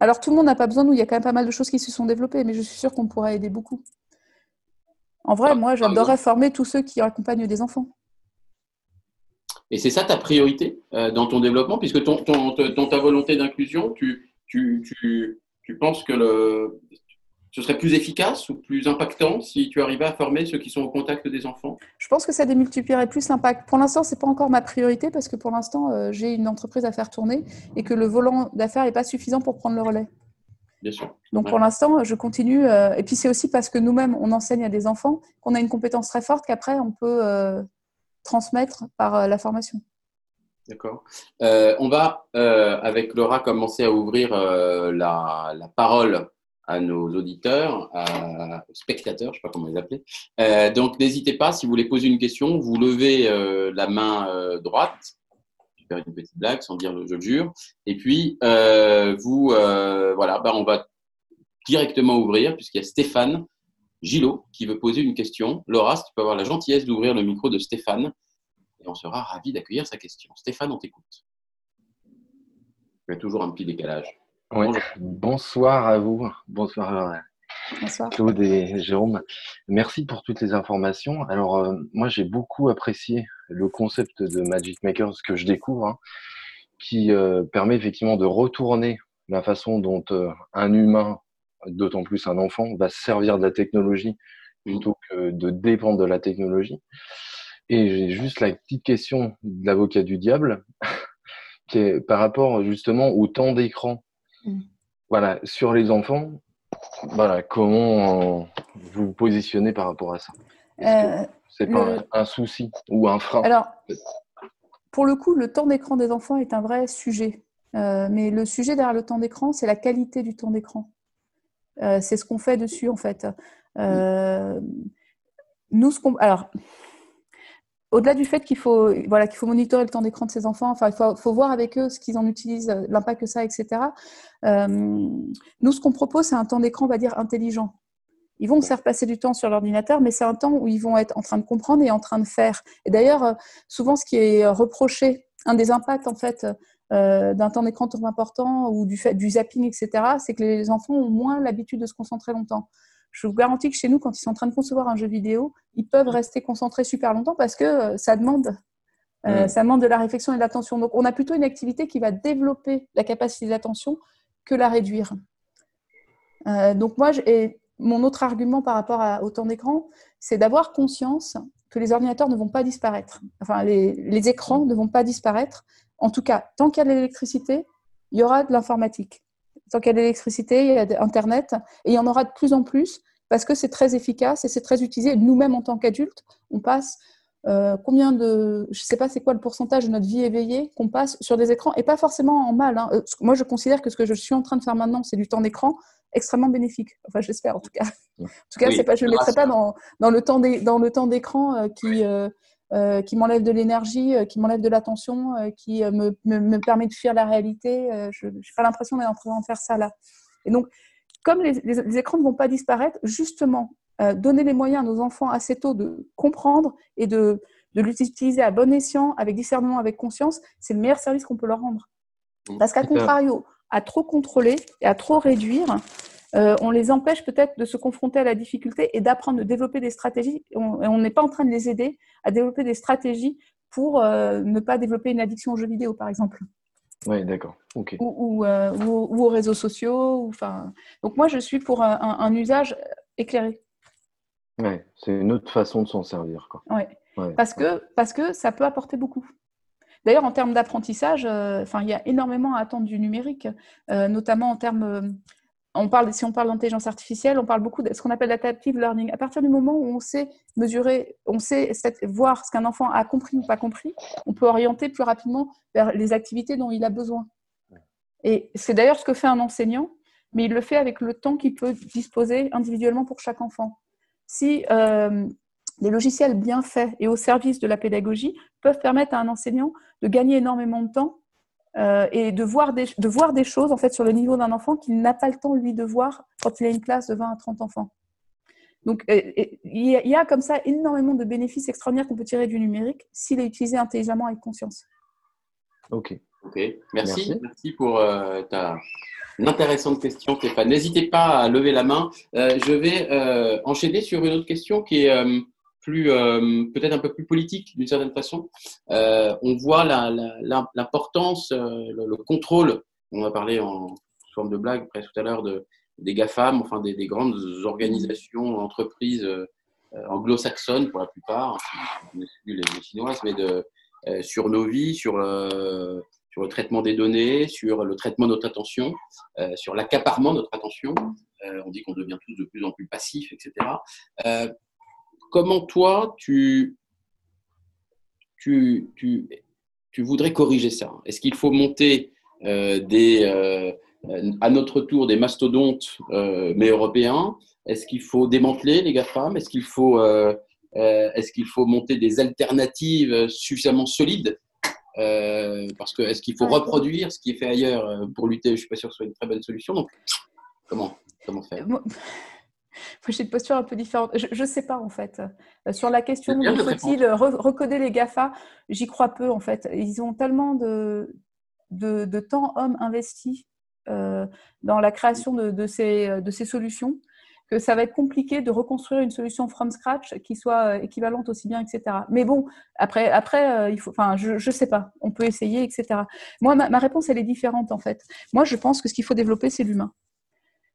Alors, tout le monde n'a pas besoin, nous, il y a quand même pas mal de choses qui se sont développées, mais je suis sûre qu'on pourrait aider beaucoup. En vrai, Ah, moi, j'adorerais former tous ceux qui accompagnent des enfants. Et c'est ça ta priorité euh, dans ton développement, puisque ton, ton, ton- ta volonté d'inclusion, tu, tu, tu, tu penses que le, ce serait plus efficace ou plus impactant si tu arrivais à former ceux qui sont au contact des enfants? Je pense que ça démultiplierait plus l'impact. Pour l'instant, ce n'est pas encore ma priorité parce que pour l'instant, euh, j'ai une entreprise à faire tourner et que le volant d'affaires n'est pas suffisant pour prendre le relais. Bien sûr. Donc Ouais. pour l'instant, je continue. euh, et puis c'est aussi parce que nous-mêmes, on enseigne à des enfants qu'on a une compétence très forte qu'après, on peut euh, transmettre par euh, la formation. D'accord. Euh, on va, euh, avec Laura, commencer à ouvrir la, parole à nos auditeurs, aux spectateurs, je ne sais pas comment les appeler. Donc, n'hésitez pas, si vous voulez poser une question, vous levez la main droite. Je vais faire une petite blague sans dire je le jure. Et puis, vous, voilà, bah, on va directement ouvrir, puisqu'il y a Stéphane Gillot qui veut poser une question. Laura, si tu peux avoir la gentillesse d'ouvrir le micro de Stéphane et on sera ravi d'accueillir sa question. Stéphane, on t'écoute. Il y a toujours un petit décalage. Bonsoir à vous. Bonsoir Bonsoir. Claude et Jérôme. Merci pour toutes les informations. Alors, euh, moi, j'ai beaucoup apprécié le concept de Magic Maker, ce que je découvre, hein, qui euh, permet effectivement de retourner la façon dont euh, un humain, d'autant plus un enfant, va se servir de la technologie plutôt que de dépendre de la technologie. Et j'ai juste la petite question de l'avocat du diable, qui est par rapport justement au temps d'écran. Mm. Voilà, sur les enfants, voilà, comment euh, vous vous positionnez par rapport à ça? Est-ce que Euh, c'est pas le- un souci ou un frein? Alors, pour le coup, le temps d'écran des enfants est un vrai sujet. Euh, mais le sujet derrière le temps d'écran, c'est la qualité du temps d'écran. Euh, c'est ce qu'on fait dessus, en fait. Euh, nous, ce qu'on. Alors. Au-delà du fait qu'il faut, voilà, qu'il faut monitorer le temps d'écran de ses enfants, enfin, il faut, faut voir avec eux ce qu'ils en utilisent, l'impact que ça a, etc. Euh, nous, ce qu'on propose, c'est un temps d'écran, on va dire, intelligent. Ils vont se faire passer du temps sur l'ordinateur, mais c'est un temps où ils vont être en train de comprendre et en train de faire. Et d'ailleurs, euh, souvent, ce qui est reproché, un des impacts en fait euh, d'un temps d'écran trop important ou du fait du zapping, etc., c'est que les enfants ont moins l'habitude de se concentrer longtemps. Je vous garantis que chez nous, quand ils sont en train de concevoir un jeu vidéo, ils peuvent rester concentrés super longtemps parce que euh, ça demande, euh, Mm. ça demande de la réflexion et de l'attention. Donc, on a plutôt une activité qui va développer la capacité d'attention que la réduire. Euh, donc, moi, et mon autre argument par rapport à- au temps d'écran, c'est d'avoir conscience que les ordinateurs ne vont pas disparaître. Enfin, les, les écrans ne vont pas disparaître. En tout cas, tant qu'il y a de l'électricité, il y aura de l'informatique. Tant qu'il y a de l'électricité, il y a d'Internet, et il y en aura de plus en plus parce que c'est très efficace et c'est très utilisé. Nous-mêmes, en tant qu'adultes, on passe euh, combien de. Je ne sais pas c'est quoi le pourcentage de notre vie éveillée qu'on passe sur des écrans, et pas forcément en mal. hein. Euh, Moi, je considère que ce que je suis en train de faire maintenant, c'est du temps d'écran extrêmement bénéfique. Enfin, j'espère en tout cas. En tout cas, Oui, c'est pas, je ne le mettrai pas dans, dans le temps d'é- dans le temps d'écran euh, qui, euh, euh, qui m'enlève de l'énergie, euh, qui m'enlève de l'attention, euh, qui me, me, me permet de fuir la réalité. Je n'ai pas l'impression d'être en train de faire ça là. Et donc, comme les, les- les écrans ne vont pas disparaître, justement, donner les moyens à nos enfants assez tôt de comprendre et de, de l'utiliser à bon escient, avec discernement, avec conscience, c'est le meilleur service qu'on peut leur rendre. Parce qu'à contrario, à trop contrôler et à trop réduire, euh, on les empêche peut-être de se confronter à la difficulté et d'apprendre, de développer des stratégies. On n'est pas en train de les aider à développer des stratégies pour euh, ne pas développer une addiction aux jeux vidéo, par exemple, Oui, d'accord. Ok. ou, ou, euh, ou- ou aux réseaux sociaux. Enfin, donc moi, je suis pour un, usage éclairé. Ouais, c'est une autre façon de s'en servir. Quoi. Ouais. Ouais. Parce que, parce que ça peut apporter beaucoup. D'ailleurs, en termes d'apprentissage, euh, enfin, il y a énormément à attendre du numérique, euh, notamment en termes. Euh, on parle, si on parle d'intelligence artificielle, on parle beaucoup de ce qu'on appelle l'adaptive learning. À partir du moment où on sait mesurer, on sait voir ce qu'un enfant a compris ou pas compris, on peut orienter plus rapidement vers les activités dont il a besoin. Et c'est d'ailleurs ce que fait un enseignant. mais il le fait avec le temps qu'il peut disposer individuellement pour chaque enfant. Si euh, des logiciels bien faits et au service de la pédagogie peuvent permettre à un enseignant de gagner énormément de temps euh, et de voir, des, de voir des choses en fait sur le niveau d'un enfant qu'il n'a pas le temps lui de voir quand il a une classe de 20 à 30 enfants. Donc euh, il y, a comme ça énormément de bénéfices extraordinaires qu'on peut tirer du numérique s'il est utilisé intelligemment avec conscience. Ok. Ok, merci. Merci, pour euh, ta intéressante question, Stéphane. N'hésitez pas à lever la main. je vais enchaîner sur une autre question qui est euh, peut-être un peu plus politique d'une certaine façon. Euh, on voit l'importance, euh, le, le, contrôle. On a parlé en forme de blague presque tout à l'heure de des GAFAM, enfin des, des grandes organisations, entreprises anglo-saxonnes pour la plupart, les, les chinoises, mais de, sur nos vies, sur le traitement des données, sur le traitement de notre attention, sur l'accaparement de notre attention. on dit qu'on devient tous de plus en plus passifs, etc comment toi, tu, tu, tu, tu voudrais corriger ça Est-ce qu'il faut monter euh, des, euh, à notre tour des mastodontes, euh, mais européens? Est-ce qu'il faut démanteler les GAFAM? Est-ce qu'il faut, est qu'il faut monter des alternatives suffisamment solides? Parce que est-ce qu'il faut reproduire ce qui est fait ailleurs pour lutter? Je ne suis pas sûr que ce soit une très bonne solution. Donc, comment, comment faire? J'ai une posture un peu différente. Je ne sais pas en fait. Euh, sur la question de faut-il recoder les GAFA, j'y crois peu en fait. Ils ont tellement de, de, temps homme investi euh, dans la création de, de, ces, de ces solutions que ça va être compliqué de reconstruire une solution from scratch qui soit euh, équivalente aussi bien, etc. Mais bon, après, après il faut, enfin, je ne sais pas, on peut essayer, etc. Moi, ma, ma réponse, elle est différente en fait. Moi, je pense que ce qu'il faut développer, c'est l'humain.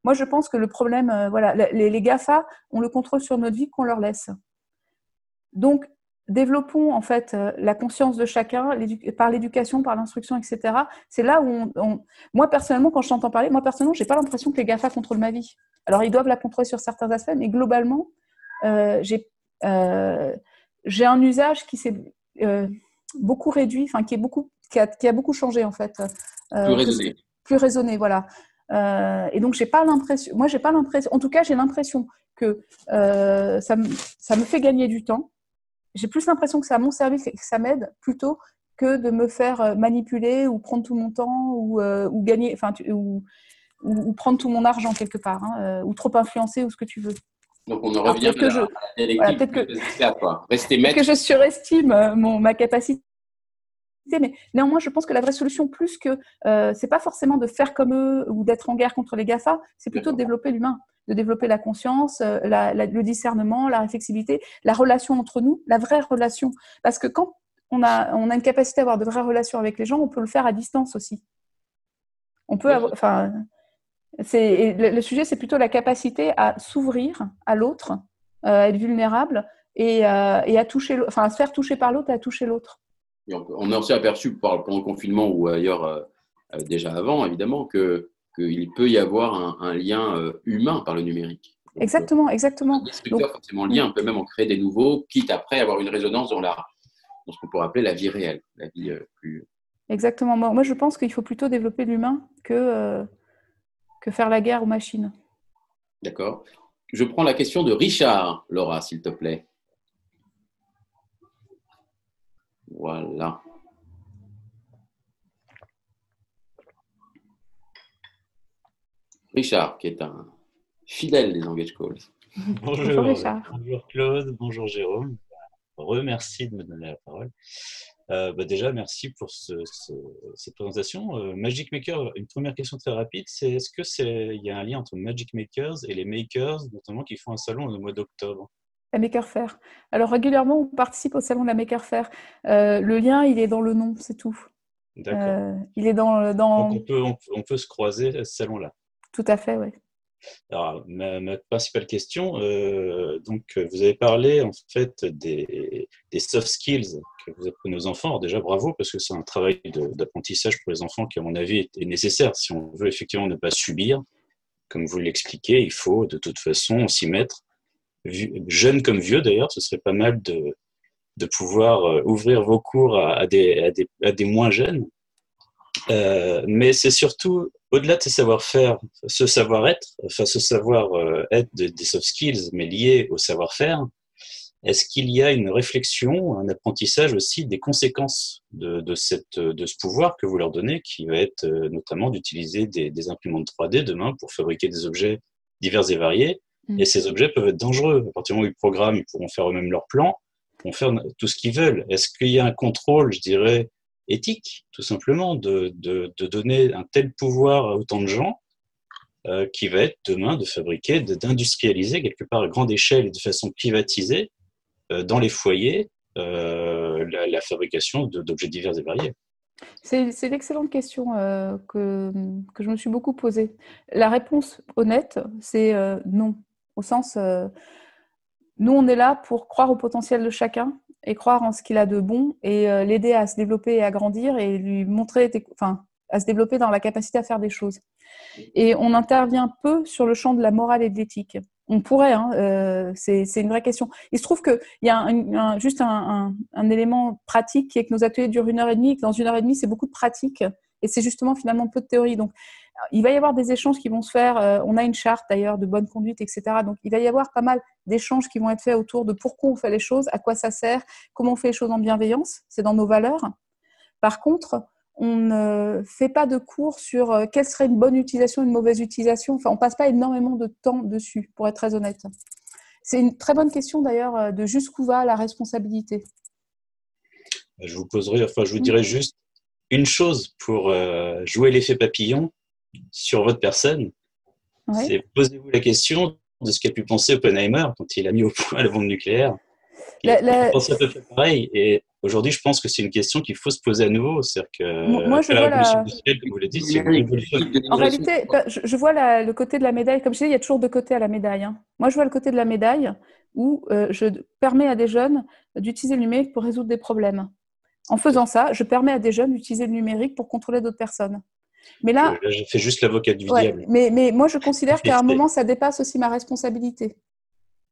Moi, je pense que le problème, euh, voilà, les, GAFA ont le contrôle sur notre vie qu'on leur laisse. Donc, développons en fait euh, la conscience de chacun par l'éducation, par l'instruction, etc. C'est là où on, moi personnellement, quand je t'entends parler, moi personnellement, j'ai pas l'impression que les Gafa contrôlent ma vie. Alors ils doivent la contrôler sur certains aspects, mais globalement, euh, j'ai j'ai un usage qui s'est beaucoup réduit, enfin qui est beaucoup qui a, qui a, beaucoup changé en fait. plus raisonné. Plus raisonné, voilà. Euh, et donc, j'ai pas l'impression, moi, j'ai pas l'impression, en tout cas, j'ai l'impression que euh, ça, me, ça me fait gagner du temps. J'ai plus l'impression que c'est à mon service et que ça m'aide plutôt que de me faire euh, manipuler ou prendre tout mon temps ou, ou gagner, enfin, ou, ou, prendre tout mon argent quelque part, hein, ou trop influencer ou ce que tu veux. Donc on en revient que je, peut-être que, que je surestime mon, ma capacité mais néanmoins, je pense que la vraie solution, plus que euh, c'est pas forcément de faire comme eux ou d'être en guerre contre les GAFA, c'est plutôt de développer l'humain, de développer la conscience, euh, le discernement, la réflexibilité, la relation entre nous, la vraie relation. Parce que quand on a, on a une capacité à avoir de vraies relations avec les gens, on peut le faire à distance aussi. On peut avoir, enfin, c'est le, sujet, c'est plutôt la capacité à s'ouvrir à l'autre, euh, à être vulnérable et, et à toucher, enfin, à se faire toucher par l'autre et à toucher l'autre on, a aussi aperçu pendant le confinement ou ailleurs euh, euh, déjà avant, évidemment, que qu'il peut y avoir un, lien euh, humain par le numérique. exactement, exactement. Donc, forcément lien, on peut même en créer des nouveaux, quitte après avoir une résonance dans, la, dans ce qu'on pourrait appeler la vie réelle, la vie plus. Exactement. Moi, je pense qu'il faut plutôt développer l'humain que, que faire la guerre aux machines. D'accord. Je prends la question de Richard, Laura, s'il te plaît. Voilà. Richard, qui est un fidèle des Engage Calls. Bonjour, bonjour, Claude, bonjour Jérôme. Remercie de me donner la parole. Euh, bah déjà, merci pour cette présentation. Euh, Magic Maker, une première question très rapide, c'est est-ce que c'est il y a un lien entre Magic Makers et les makers, notamment qui font un salon au mois d'octobre? La Maker Faire. Alors régulièrement, on participe au salon de la Maker Faire. Euh, le lien, il est dans le nom, c'est tout. D'accord. Euh, il est dans, dans... Donc on peut, on, peut se croiser à ce salon-là. Tout à fait, oui. Alors, ma, principale question, euh, donc vous avez parlé en fait des, des, soft skills que vous apprenez aux enfants. Alors déjà, bravo, parce que c'est un travail d'apprentissage pour les enfants qui, à mon avis, est nécessaire si on veut effectivement ne pas subir. Comme vous l'expliquez, il faut de toute façon s'y mettre jeunes comme vieux d'ailleurs, ce serait pas mal de, de pouvoir euh, ouvrir vos cours à, des, à, des, à des, moins jeunes. Euh, mais c'est surtout au-delà de ce savoir-faire, ce savoir-être, enfin ce savoir-être des soft skills, mais lié au savoir-faire, est-ce qu'il y a une réflexion, un apprentissage aussi des conséquences de, de, cette, de ce pouvoir que vous leur donnez, qui va être euh, notamment d'utiliser des, des, imprimantes 3D demain pour fabriquer des objets divers et variés Et ces objets peuvent être dangereux. À partir du moment où ils programment, ils pourront faire eux-mêmes leur plan, ils pourront faire tout ce qu'ils veulent. Est-ce qu'il y a un contrôle, je dirais, éthique, tout simplement, de, de, de donner un tel pouvoir à autant de gens euh, qui va être demain de fabriquer, d'industrialiser quelque part à grande échelle et de façon privatisée euh, dans les foyers euh, la, fabrication d'objets divers et variés? C'est une excellente question que, que, je me suis beaucoup posée. La réponse honnête, c'est non. Au sens, euh, nous, on est là pour croire au potentiel de chacun et croire en ce qu'il a de bon et l'aider à se développer et à grandir et lui montrer, enfin, à se développer dans la capacité à faire des choses. Et on intervient peu sur le champ de la morale et de l'éthique. On pourrait, hein, euh, c'est une vraie question. Il se trouve qu'il y a juste un, élément pratique qui est que nos ateliers durent une heure et demie, que dans une heure et demie, c'est beaucoup de pratique et c'est justement finalement peu de théorie. Donc, il va y avoir des échanges qui vont se faire. Euh, on a une charte d'ailleurs de bonne conduite, etc. Donc, il va y avoir pas mal d'échanges qui vont être faits autour de pourquoi on fait les choses, à quoi ça sert, comment on fait les choses en bienveillance. C'est dans nos valeurs. Par contre, on ne fait pas de cours sur euh, quelle serait une bonne utilisation, une mauvaise utilisation. Enfin, on passe pas énormément de temps dessus, pour être très honnête. C'est une très bonne question d'ailleurs euh, de jusqu'où va la responsabilité. Je vous poserai, enfin, je vous dirai juste une chose pour jouer l'effet papillon sur votre personne. Ouais. C'est posez-vous la question de ce qu'a pu penser Oppenheimer quand il a mis au point la bombe nucléaire. La, la... pense à peu près pareil. Et aujourd'hui, je pense que c'est une question qu'il faut se poser à nouveau. C'est-à-dire que moi, je vois la... vous dit, en réalité, je vois la, le côté de la médaille. Comme je disais, il y a toujours deux côtés à la médaille. Hein. Moi, je vois le côté de la médaille où euh, je permets à des jeunes d'utiliser le numérique pour résoudre des problèmes. En faisant ça, je permets à des jeunes d'utiliser le numérique pour contrôler d'autres personnes. Mais là, là je fais juste l'avocat du ouais, diable. Mais, mais moi, je considère qu'à un moment, ça dépasse aussi ma responsabilité.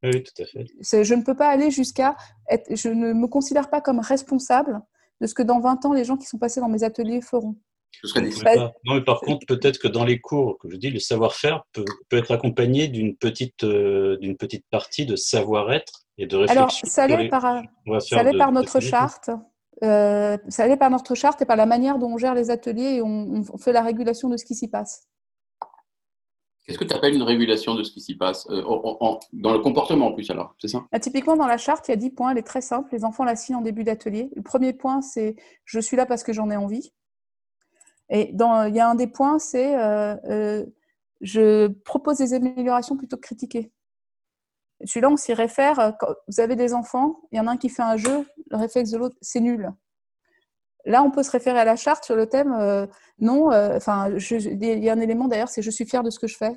Oui, tout à fait. Je ne peux pas aller jusqu'à être, je ne me considère pas comme responsable de ce que dans 20 ans, les gens qui sont passés dans mes ateliers feront. Ce serait pas, non, mais par contre, peut-être que dans les cours, comme je dis, le savoir-faire peut, peut, être accompagné d'une petite, euh, d'une petite partie de savoir-être et de réflexion. Alors, ça l'est par, ça par notre charte. Euh, ça l'est par notre charte et par la manière dont on gère les ateliers et on, on fait la régulation de ce qui s'y passe. Qu'est-ce que tu appelles une régulation de ce qui s'y passe euh, en, en, Dans le comportement en plus, alors, c'est ça? Bah, Typiquement, dans la charte, il y a 10 points. Elle est très simple. Les enfants la signent en début d'atelier. Le premier point, c'est je suis là parce que j'en ai envie. Et dans, il y a un des points, c'est euh, je propose des améliorations plutôt que critiquer. Celui-là, on s'y réfère. Quand vous avez des enfants, il y en a un qui fait un jeu, le réflexe de l'autre, c'est nul. Là, on peut se référer à la charte sur le thème euh, non. Enfin, euh, il y a un élément d'ailleurs, c'est je suis fier de ce que je fais.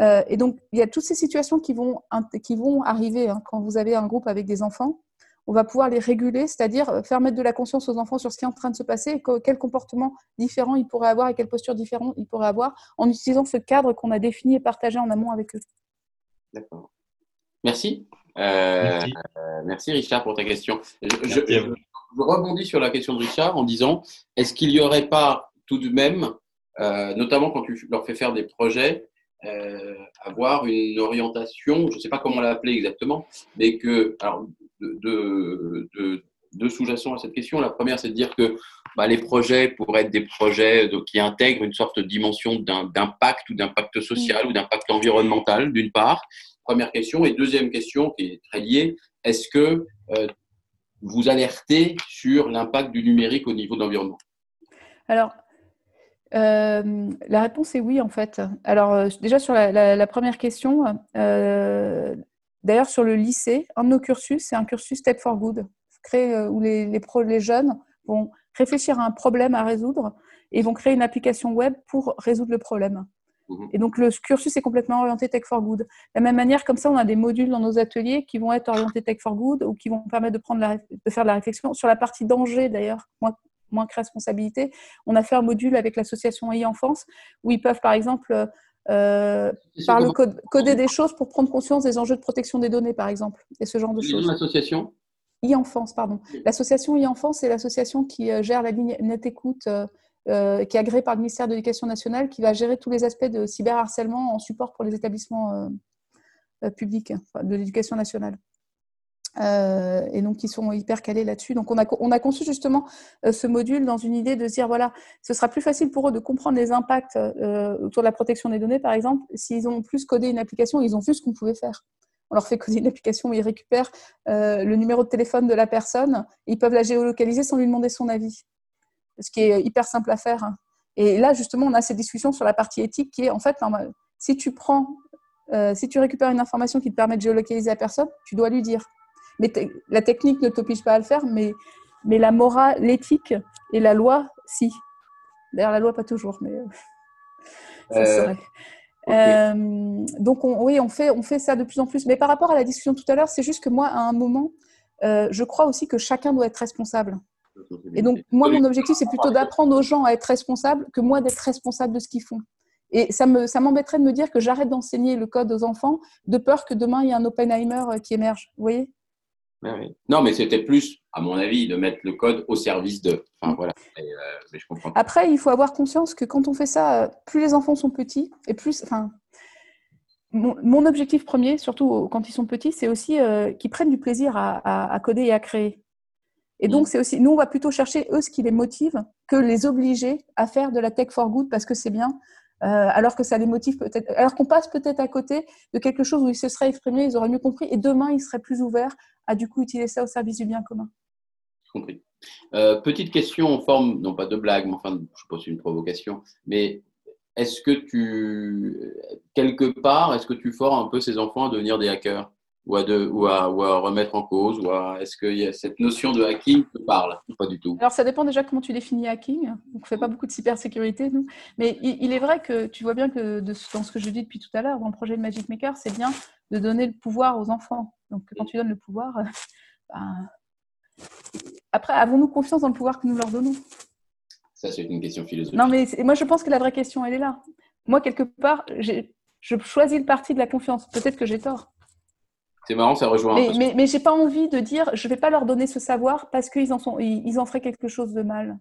Euh, et donc, il y a toutes ces situations qui vont, qui vont arriver hein, quand vous avez un groupe avec des enfants. On va pouvoir les réguler, c'est-à-dire faire mettre de la conscience aux enfants sur ce qui est en train de se passer et quel comportement différent ils pourraient avoir et quelle posture différente ils pourraient avoir en utilisant ce cadre qu'on a défini et partagé en amont avec eux. D'accord. Merci. Euh, merci. Euh, merci. Richard pour ta question. Je, je, je, rebondis sur la question de Richard en disant est-ce qu'il n'y aurait pas tout de même, euh, notamment quand tu leur fais faire des projets, euh, avoir une orientation, je ne sais pas comment l'appeler exactement, mais que, alors, deux de, de, sous-jacents à cette question. La première, c'est de dire que bah, les projets pourraient être des projets qui intègrent une sorte de dimension d'impact ou d'impact social ou d'impact environnemental, d'une part. Première question. Et deuxième question qui est très liée, est-ce que euh, vous alertez sur l'impact du numérique au niveau de l'environnement? Alors, euh, la réponse est oui, en fait. Alors, euh, déjà sur la, première question, d'ailleurs, sur le lycée, un de nos cursus, c'est un cursus Step for Good, où les jeunes vont réfléchir à un problème à résoudre et vont créer une application web pour résoudre le problème. Et donc, le cursus est complètement orienté Tech for Good. De la même manière, comme ça, on a des modules dans nos ateliers qui vont être orientés Tech for Good ou qui vont permettre de, prendre la, de faire de la réflexion. Sur la partie danger, d'ailleurs, moins, moins que responsabilité, on a fait un module avec l'association e-enfance où ils peuvent, par exemple, euh, par le code, coder des choses pour prendre conscience des enjeux de protection des données, par exemple, et ce genre de choses. L'association e-enfance, pardon. L'association e-enfance, c'est l'association qui gère la ligne Net Écoute euh, qui est agréé par le ministère de l'Éducation nationale, qui va gérer tous les aspects de cyberharcèlement en support pour les établissements euh, euh, publics de l'éducation nationale. Et donc, ils sont hyper calés là-dessus. Donc, on a, on a conçu justement ce module dans une idée de se dire, voilà, ce sera plus facile pour eux de comprendre les impacts autour de la protection des données, par exemple, s'ils ont plus codé une application, ils ont vu ce qu'on pouvait faire. On leur fait coder une application où ils récupèrent le numéro de téléphone de la personne, ils peuvent la géolocaliser sans lui demander son avis. Ce qui est hyper simple à faire. Et là, justement, on a cette discussion sur la partie éthique qui est, en fait, normal. si tu prends, euh, si tu récupères une information qui te permet de géolocaliser la personne, tu dois lui dire. Mais la technique ne t'oblige pas à le faire, mais, mais la morale, l'éthique et la loi, si. D'ailleurs, la loi, pas toujours, mais euh, ça Euh. Euh, donc, on, oui, on fait, on fait ça de plus en plus. Mais par rapport à la discussion tout à l'heure, c'est juste que moi, à un moment, euh, je crois aussi que chacun doit être responsable. Et donc, moi, mon objectif, c'est plutôt d'apprendre aux gens à être responsables que moi d'être responsable de ce qu'ils font. Et ça me, ça m'embêterait de me dire que j'arrête d'enseigner le code aux enfants de peur que demain, il y ait un Oppenheimer euh, qui émerge. Vous voyez? Ouais. Non, mais c'était plus, à mon avis, de mettre le code au service de. Enfin, voilà. Et, euh, mais je comprends. Après, il faut avoir conscience que quand on fait ça, euh, plus les enfants sont petits, et plus. Enfin, mon, mon objectif premier, surtout quand ils sont petits, c'est aussi euh, qu'ils prennent du plaisir à, à- à coder et à créer. Et donc, c'est aussi, nous, on va plutôt chercher eux ce qui les motive que les obliger à faire de la tech for good parce que c'est bien, euh, alors que ça les motive peut-être, alors qu'on passe peut-être à côté de quelque chose où ils se seraient exprimés, ils auraient mieux compris, et demain, ils seraient plus ouverts à du coup utiliser ça au service du bien commun. compris. Euh, petite question en forme, non pas de blague, mais enfin, je suppose une provocation. Mais est-ce que tu, quelque part, est-ce que tu formes un peu ces enfants à devenir des hackers? Ou à, de, ou à, ou à remettre en cause ou à, Est-ce que y a cette notion de hacking te parle ou Pas du tout? Alors, ça dépend déjà comment tu définis hacking. On ne fait pas beaucoup de cybersécurité, nous. Mais il, il est vrai que tu vois bien que de, dans ce que je dis depuis tout à l'heure, dans le projet de Magic Maker, c'est bien de donner le pouvoir aux enfants. Donc, quand tu donnes le pouvoir, euh, ben, après, avons-nous confiance dans le pouvoir que nous leur donnons? Ça, c'est une question philosophique. Non, mais moi, je pense que la vraie question, elle est là. Moi, quelque part, je choisis le parti de la confiance. Peut-être que j'ai tort. C'est marrant, ça rejoint Mais, mais, mais j'ai pas envie de dire, je vais pas leur donner ce savoir parce qu'ils en, sont, ils, ils en feraient quelque chose de mal.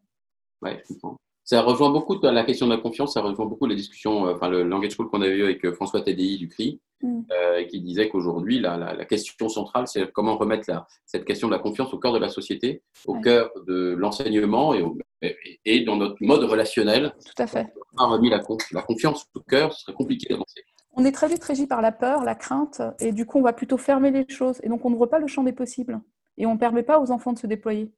Ouais, je comprends. Ça rejoint beaucoup la question de la confiance, ça rejoint beaucoup les discussions, euh, enfin le langage school qu'on avait eu avec euh, François TDI du CRI, Mm. euh, qui disait qu'aujourd'hui, la, la, la question centrale, c'est comment remettre la, cette question de la confiance au cœur de la société, au Ouais. cœur de l'enseignement et, au- et, et dans notre mode relationnel. Tout à fait. On a remis la, la confiance au cœur, ce serait compliqué d'avancer. On est très vite régi par la peur, la crainte, et du coup, on va plutôt fermer les choses. Et donc, on n'ouvre pas le champ des possibles. Et on ne permet pas aux enfants de se déployer.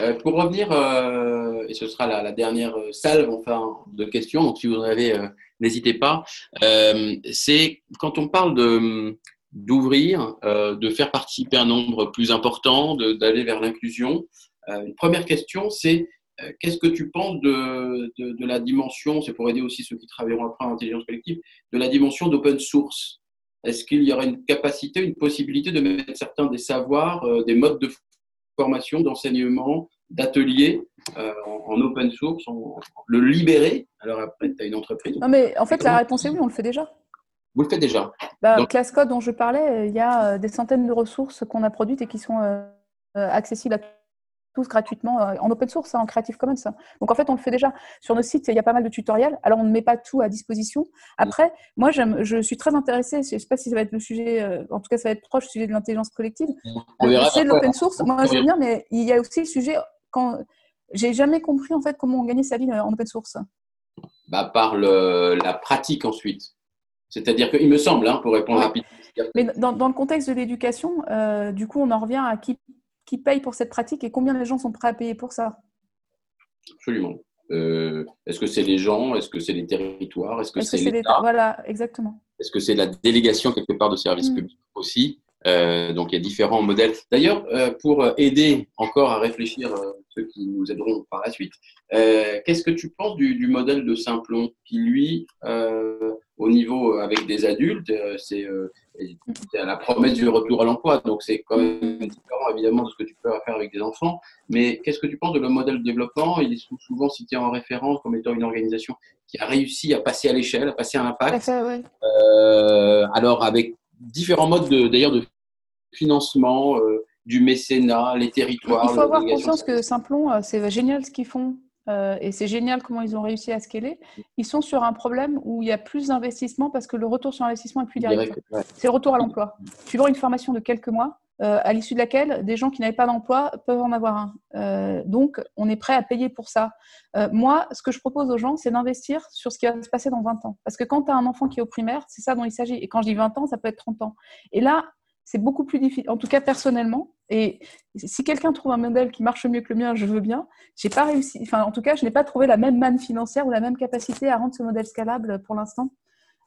Euh, pour revenir, euh, et ce sera la, dernière salve enfin, de questions, donc si vous en avez, euh, n'hésitez pas. C'est quand on parle d'ouvrir, de faire participer un nombre plus important, d'aller vers l'inclusion. Une première question, c'est qu'est-ce que tu penses de, de, de la dimension, c'est pour aider aussi ceux qui travailleront après en intelligence collective, de la dimension d'open source? Est-ce qu'il y aurait une capacité, une possibilité de mettre certains des savoirs, euh, des modes de formation, d'enseignement, d'ateliers euh, en, en open source, en- le libérer? Alors après, tu as une entreprise. Non, mais en fait, la réponse est oui, on le fait déjà. Vous le faites déjà. Bah, Donc- Class Code dont je parlais, euh, il y a euh, des centaines de ressources qu'on a produites et qui sont euh, euh, accessibles à tous gratuitement euh, en open source, hein, en Creative Commons. hein. Donc en fait, on le fait déjà. Sur nos sites, il y a pas mal de tutoriels. Alors on ne met pas tout à disposition. Après, moi, je suis très intéressée, je ne sais pas si ça va être le sujet, euh, en tout cas, ça va être proche du sujet de l'intelligence collective. On Le verra sujet de l'open source, moi j'aime bien, mais il y a aussi le sujet quand j'ai jamais compris en fait comment on gagnait sa vie euh, en open source. bah, par le- la pratique ensuite. C'est-à-dire qu'il me semble, hein, pour répondre Ouais. rapidement, Mais dans, dans le contexte de l'éducation, euh, du coup, on en revient à qui, qui paye pour cette pratique et combien les gens sont prêts à payer pour ça? absolument. Euh, Est-ce que c'est les gens? Est-ce que c'est les territoires? Est-ce que c'est l'État? Voilà, exactement. Est-ce que c'est la délégation quelque part de services Mm. publics aussi? Euh, Donc il y a différents modèles. D'ailleurs, euh, pour aider encore à réfléchir ceux qui nous aideront par la suite, qu'est-ce que tu penses du, du modèle de Simplon qui, lui, au niveau euh, avec des adultes, euh, c'est euh, à la promesse du retour à l'emploi. Donc c'est quand même différent évidemment de ce que tu peux faire avec des enfants. Mais qu'est-ce que tu penses de le modèle de développement? Il est sou- souvent cité en référence comme étant une organisation qui a réussi à passer à l'échelle, à passer à l'impact. ouais. Euh, alors avec différents modes de- d'ailleurs de financement, euh, du mécénat, les territoires. Il faut avoir conscience que Simplon, c'est génial ce qu'ils font euh, et c'est génial comment ils ont réussi à scaler. Ils sont sur un problème où il y a plus d'investissement parce que le retour sur investissement est plus direct. Ouais. C'est le retour à l'emploi. Tu vends une formation de quelques mois, euh, à l'issue de laquelle des gens qui n'avaient pas d'emploi peuvent en avoir un. Euh, donc, on est prêt à payer pour ça. Euh, moi, ce que je propose aux gens, c'est d'investir sur ce qui va se passer dans 20 ans. Parce que quand tu as un enfant qui est au primaire, c'est ça dont il s'agit. Et quand je dis 20 ans, ça peut être 30 ans. Et là, c'est beaucoup plus difficile, en tout cas personnellement. Et si quelqu'un trouve un modèle qui marche mieux que le mien, je veux bien. J'ai pas réussi, enfin, en tout cas, je n'ai pas trouvé la même manne financière ou la même capacité à rendre ce modèle scalable pour l'instant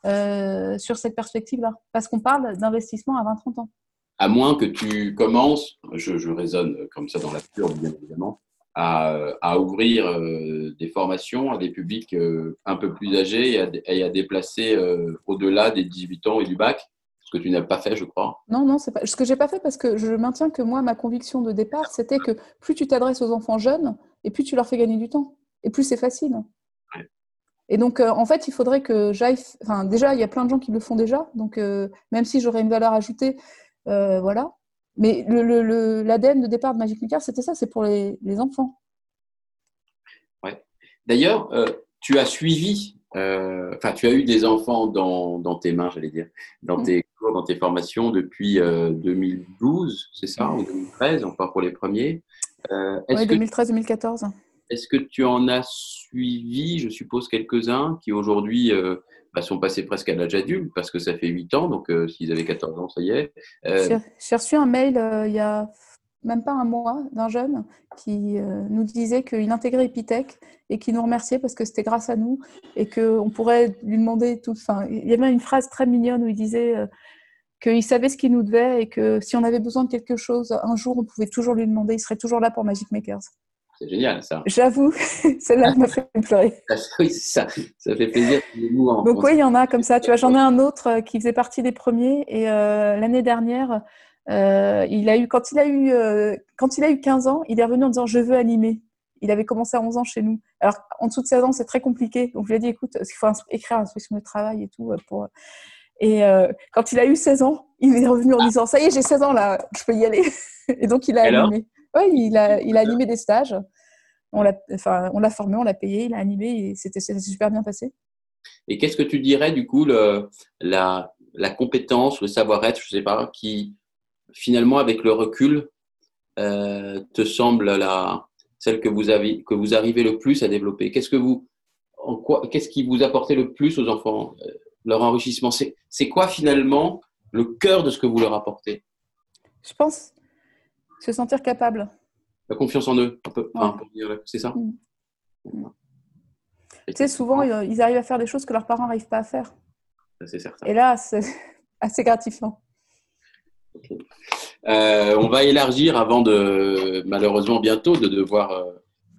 euh, sur cette perspective-là. Parce qu'on parle d'investissement à 20-30 ans. à moins que tu commences, je, raisonne comme ça dans la pure, bien évidemment, à, ouvrir euh, des formations à des publics euh, un peu plus âgés et à, déplacer au-delà des 18 ans et du bac, ce que tu n'as pas fait, je crois. Non, non, c'est pas ce que j'ai pas fait parce que je maintiens que moi, ma conviction de départ, c'était que plus tu t'adresses aux enfants jeunes et plus tu leur fais gagner du temps et plus c'est facile. Ouais. Et donc, euh, en fait, il faudrait que j'aille. Enfin, déjà, il y a plein de gens qui le font déjà. Donc, euh, même si j'aurais une valeur ajoutée, euh, voilà. Mais l'ADN le, le, l'ADN de départ de Magic Maker, c'était ça, c'est pour les, les enfants. D'ailleurs, euh, tu as suivi, euh, enfin, tu as eu des enfants dans, dans tes mains, j'allais dire, dans tes dans tes formations depuis euh, 2012, c'est ça, ou 2013, encore pour les premiers. Euh, que 2013-2014. Est-ce que tu en as suivi, je suppose, quelques-uns qui aujourd'hui euh, bah, sont passés presque à l'âge adulte parce que ça fait 8 ans, donc euh, s'ils avaient 14 ans, ça y est. Euh, J'ai reçu un mail euh, il y a même pas un mois d'un jeune qui euh, nous disait qu'il intégrait Epitech et qui nous remerciait parce que c'était grâce à nous et qu'on pourrait lui demander tout. Enfin, il y avait une phrase très mignonne où il disait euh, qu'il savait ce qu'il nous devait et que si on avait besoin de quelque chose un jour, on pouvait toujours lui demander. Il serait toujours là pour Magic Makers. c'est génial, ça. J'avoue, celle-là m'a fait pleurer. oui, c'est ça. Ça fait plaisir. En- Donc oui, il y en a comme ça. Tu vois, j'en ai un autre euh, qui faisait partie des premiers et euh, l'année dernière, euh, il a eu quand il a eu euh, quand il a eu 15 ans, il est revenu en disant je veux animer. Il avait commencé à 11 ans chez nous. Alors en dessous de 16 ans, c'est très compliqué. Donc je lui ai dit écoute, il faut écrire l'inspection de travail et tout pour et euh, quand il a eu 16 ans, il est revenu en disant ça y est, j'ai 16 ans là, je peux y aller. Et donc il a alors animé. Oui, il a il a animé des stages. On l'a enfin on l'a formé, on l'a payé, il a animé et c'était ça s'est super bien passé. Et qu'est-ce que tu dirais, du coup, le, la, la compétence, le savoir-être, je sais pas, qui finalement, avec le recul, euh, te semble la, celle que vous, avez, que vous arrivez le plus à développer? Qu'est-ce que vous, en quoi, qu'est-ce qui vous apportait le plus aux enfants euh, Leur enrichissement, c'est, quoi finalement le cœur de ce que vous leur apportez? Je pense se sentir capable. La confiance en eux, un peu, Ouais. dire, c'est ça? Mm. Tu sais, souvent, ils arrivent à faire des choses que leurs parents n'arrivent pas à faire. C'est certain. Et là, c'est assez gratifiant. Euh, on va élargir avant de, malheureusement bientôt, de devoir euh,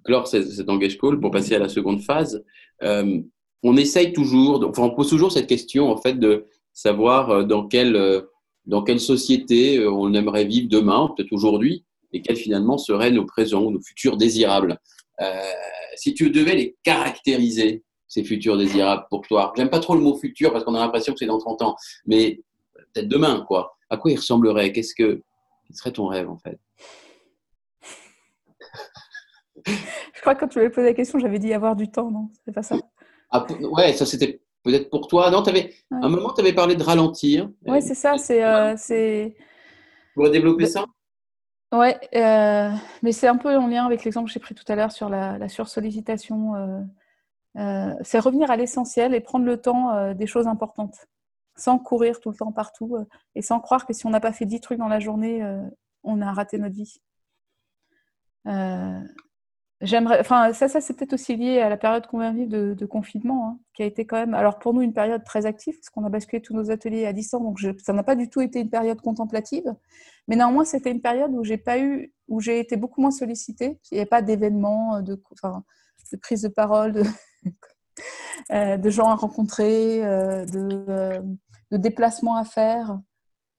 clore cet, cet engage call pour passer à la seconde phase. Euh, on essaye toujours, enfin, on pose toujours cette question en fait de savoir euh, dans quelle, euh, dans quelle société euh, on aimerait vivre demain, peut-être aujourd'hui, et quels finalement seraient nos présents, nos futurs désirables. Si tu devais les caractériser, ces futurs désirables pour toi, j'aime pas trop le mot futur parce qu'on a l'impression que c'est dans 30 ans, mais peut-être demain, quoi. À quoi il ressemblerait? Qu'est-ce que quel serait ton rêve en fait? Je crois que quand tu m'avais posé la question, j'avais dit avoir du temps, non? C'est pas ça ah, Ouais, ça c'était peut-être pour toi. Non, avais, Ouais. à un moment, tu avais parlé de ralentir. Oui, c'est ça. C'est, euh, c'est... Tu pourrais développer ça? Ouais, euh, mais c'est un peu en lien avec l'exemple que j'ai pris tout à l'heure sur la, la sursollicitation. euh, euh, c'est revenir à l'essentiel et prendre le temps des choses importantes, sans courir tout le temps partout et sans croire que si on n'a pas fait 10 trucs dans la journée, on a raté notre vie. Euh, ça, ça c'est peut-être aussi lié à la période qu'on vient de vivre de, confinement, hein, qui a été quand même, alors pour nous, une période très active, parce qu'on a basculé tous nos ateliers à distance, donc ça n'a pas du tout été une période contemplative, mais néanmoins, c'était une période où j'ai pas eu, où j'ai été beaucoup moins sollicitée. Il n'y avait pas d'événements, de, enfin, de parole, de, euh, de gens à rencontrer, euh, euh, de déplacements à faire.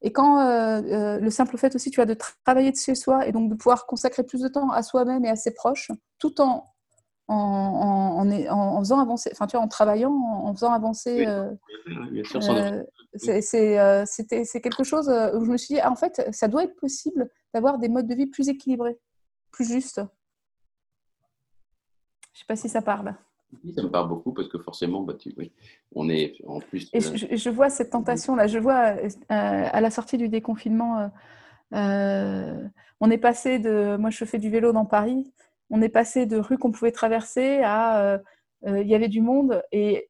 Et quand euh, euh, le simple fait aussi, tu de tra- travailler de chez soi et donc de pouvoir consacrer plus de temps à soi-même et à ses proches, tout en en, en, faisant avancer, enfin tu vois, en travaillant, en, faisant avancer. Oui. euh, euh, euh, c'est quelque chose euh, où je me suis dit, ah, en fait, ça doit être possible d'avoir des modes de vie plus équilibrés, plus justes. Je ne sais pas si ça parle. Ça me parle beaucoup parce que forcément, bah, tu, oui, on est en plus. Et je, je vois cette tentation-là. Je vois euh, à la sortie du déconfinement, euh, euh, on est passé de. Moi, je fais du vélo dans Paris. On est passé de rues qu'on pouvait traverser à. euh, euh, Il y avait du monde et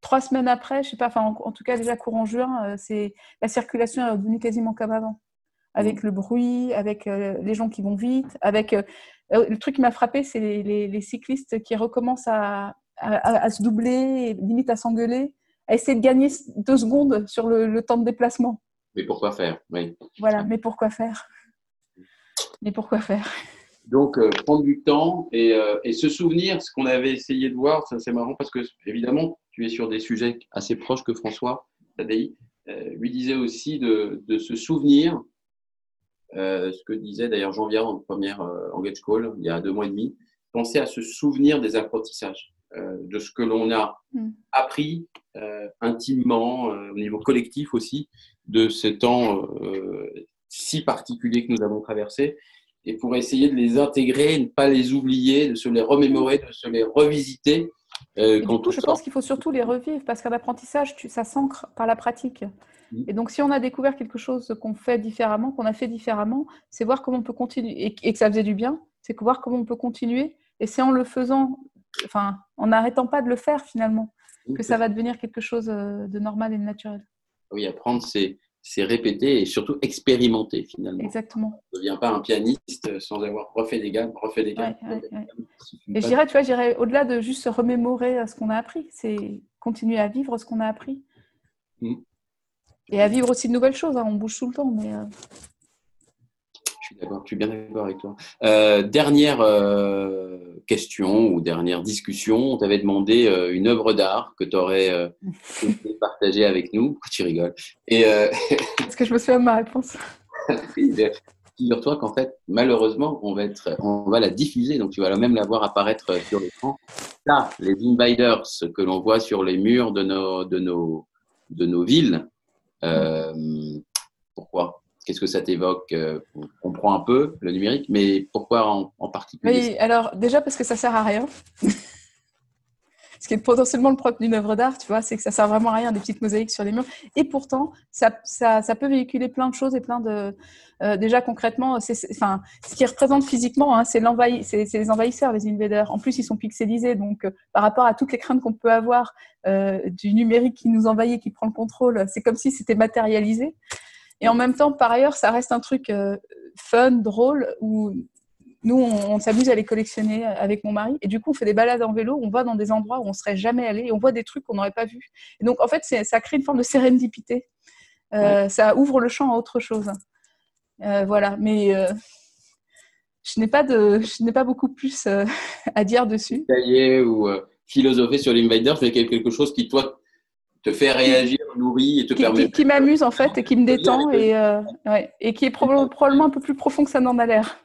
trois semaines après, je sais pas, enfin, en, en tout cas, déjà courant juin, euh, c'est la circulation est redevenue quasiment comme avant. Avec le bruit, avec euh, les gens qui vont vite, avec. euh, euh, le truc qui m'a frappé, c'est les, les- les cyclistes qui recommencent à, à- à se doubler, limite à s'engueuler, à essayer de gagner deux secondes sur le, le temps de déplacement. Mais pourquoi faire oui. Voilà, mais pourquoi faire? Mais pourquoi faire? Donc, euh, prendre du temps et, euh, et se souvenir, ce qu'on avait essayé de voir, ça c'est marrant parce que, évidemment, tu es sur des sujets assez proches que François Tadei euh, lui disait aussi de, de se souvenir, euh, ce que disait d'ailleurs Jean Viard en première euh, Engage Call, il y a deux mois et demi, penser à se souvenir des apprentissages, de ce que l'on a Mm. appris euh, intimement, euh, au niveau collectif aussi, de ce temps euh, si particulier que nous avons traversé et pour essayer de les intégrer, ne pas les oublier, de se les remémorer, de se les revisiter. euh, Et du quand coup, on je pense qu'il faut surtout les revivre parce qu'un apprentissage, ça s'ancre par la pratique. Et donc, si on a découvert quelque chose qu'on fait différemment, qu'on a fait différemment, c'est voir comment on peut continuer et, et que ça faisait du bien, c'est voir comment on peut continuer. Et c'est en le faisant, enfin, en n'arrêtant pas de le faire finalement, que ça va devenir quelque chose euh, de normal et de naturel. Oui, apprendre, c'est c'est répéter et surtout expérimenter finalement. Exactement. On ne devient pas un pianiste sans avoir refait des gammes, refait des gammes. Ouais, ouais, des Et je dirais, tu vois, j'irais au-delà de juste se remémorer euh, ce qu'on a appris, c'est continuer à vivre ce qu'on a appris. Mhm. Et à vivre aussi de nouvelles choses, hein, on bouge tout le temps, mais euh, Je suis d'accord, je suis bien d'accord avec toi. Euh, dernière euh, question ou dernière discussion, on t'avait demandé euh, une œuvre d'art que tu aurais partagée avec nous. Tu rigoles? Et parce que je me souviens de ma réponse. figure-toi qu'en fait, malheureusement, on va, être, on va la diffuser, donc tu vas même la voir apparaître sur l'écran. Là, les invaders que l'on voit sur les murs de nos, de nos, de nos villes, pourquoi? Qu'est-ce que ça t'évoque Euh, On comprend un peu le numérique, mais pourquoi en, en particulier Oui, alors déjà parce que ça sert à rien. Ce qui est potentiellement le propre d'une œuvre d'art, tu vois, c'est que ça sert vraiment à rien, des petites mosaïques sur les murs. Et pourtant, ça, ça, ça peut véhiculer plein de choses et plein de. euh, déjà concrètement, c'est, c'est- enfin, ce qui représente physiquement, hein, c'est, l'envahi- c'est, c'est les envahisseurs, les invaders. En plus, ils sont pixelisés, donc euh, par rapport à toutes les craintes qu'on peut avoir euh, du numérique qui nous envahit, qui prend le contrôle, c'est comme si c'était matérialisé. Et en même temps, par ailleurs, ça reste un truc euh, fun, drôle, où nous, on, on s'amuse à les collectionner avec mon mari. Et du coup, on fait des balades en vélo, on va dans des endroits où on serait jamais allé et on voit des trucs qu'on n'aurait pas vus. Et donc, en fait, c'est- ça crée une forme de sérendipité. Euh, Ça ouvre le champ à autre chose. Euh, voilà, mais euh, je n'ai pas, de, je n'ai pas beaucoup plus euh, à dire dessus. Détailler ou euh, philosopher sur l'invaders, mais quelque chose qui, toi, te fait réagir, nourrit et te Qui, permet. qui- qui m'amuse en fait et qui me détend et, euh, ouais, et qui est proba- probablement un peu plus profond que ça n'en a l'air.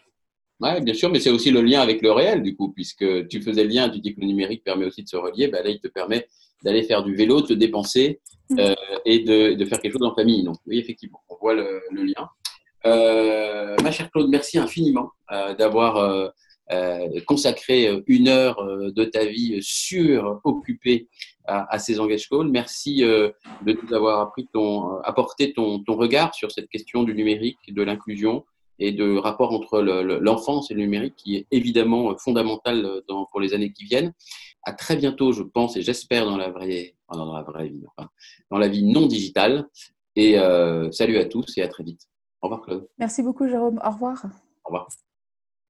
Ouais, bien sûr, mais c'est aussi le lien avec le réel, du coup, puisque tu faisais le lien, tu dis que le numérique permet aussi de se relier, bah là, il te permet d'aller faire du vélo, de te dépenser euh, et de, de faire quelque chose en famille. Donc, oui, effectivement, on voit le, le lien. Euh, ma chère Claude, merci infiniment d'avoir consacré une heure de ta vie suroccupée à, à ces engage calls. Merci euh, de nous avoir appris ton, euh, apporté ton, ton regard sur cette question du numérique, de l'inclusion et de rapport entre le- le- l'enfance et le numérique qui est évidemment fondamental dans, pour les années qui viennent. À très bientôt, je pense et j'espère dans la vraie, dans la vraie vie, enfin, dans la vie non digitale. Et euh, salut à tous et à très vite. Au revoir Claude. Merci beaucoup, Jérôme. Au revoir. Au revoir.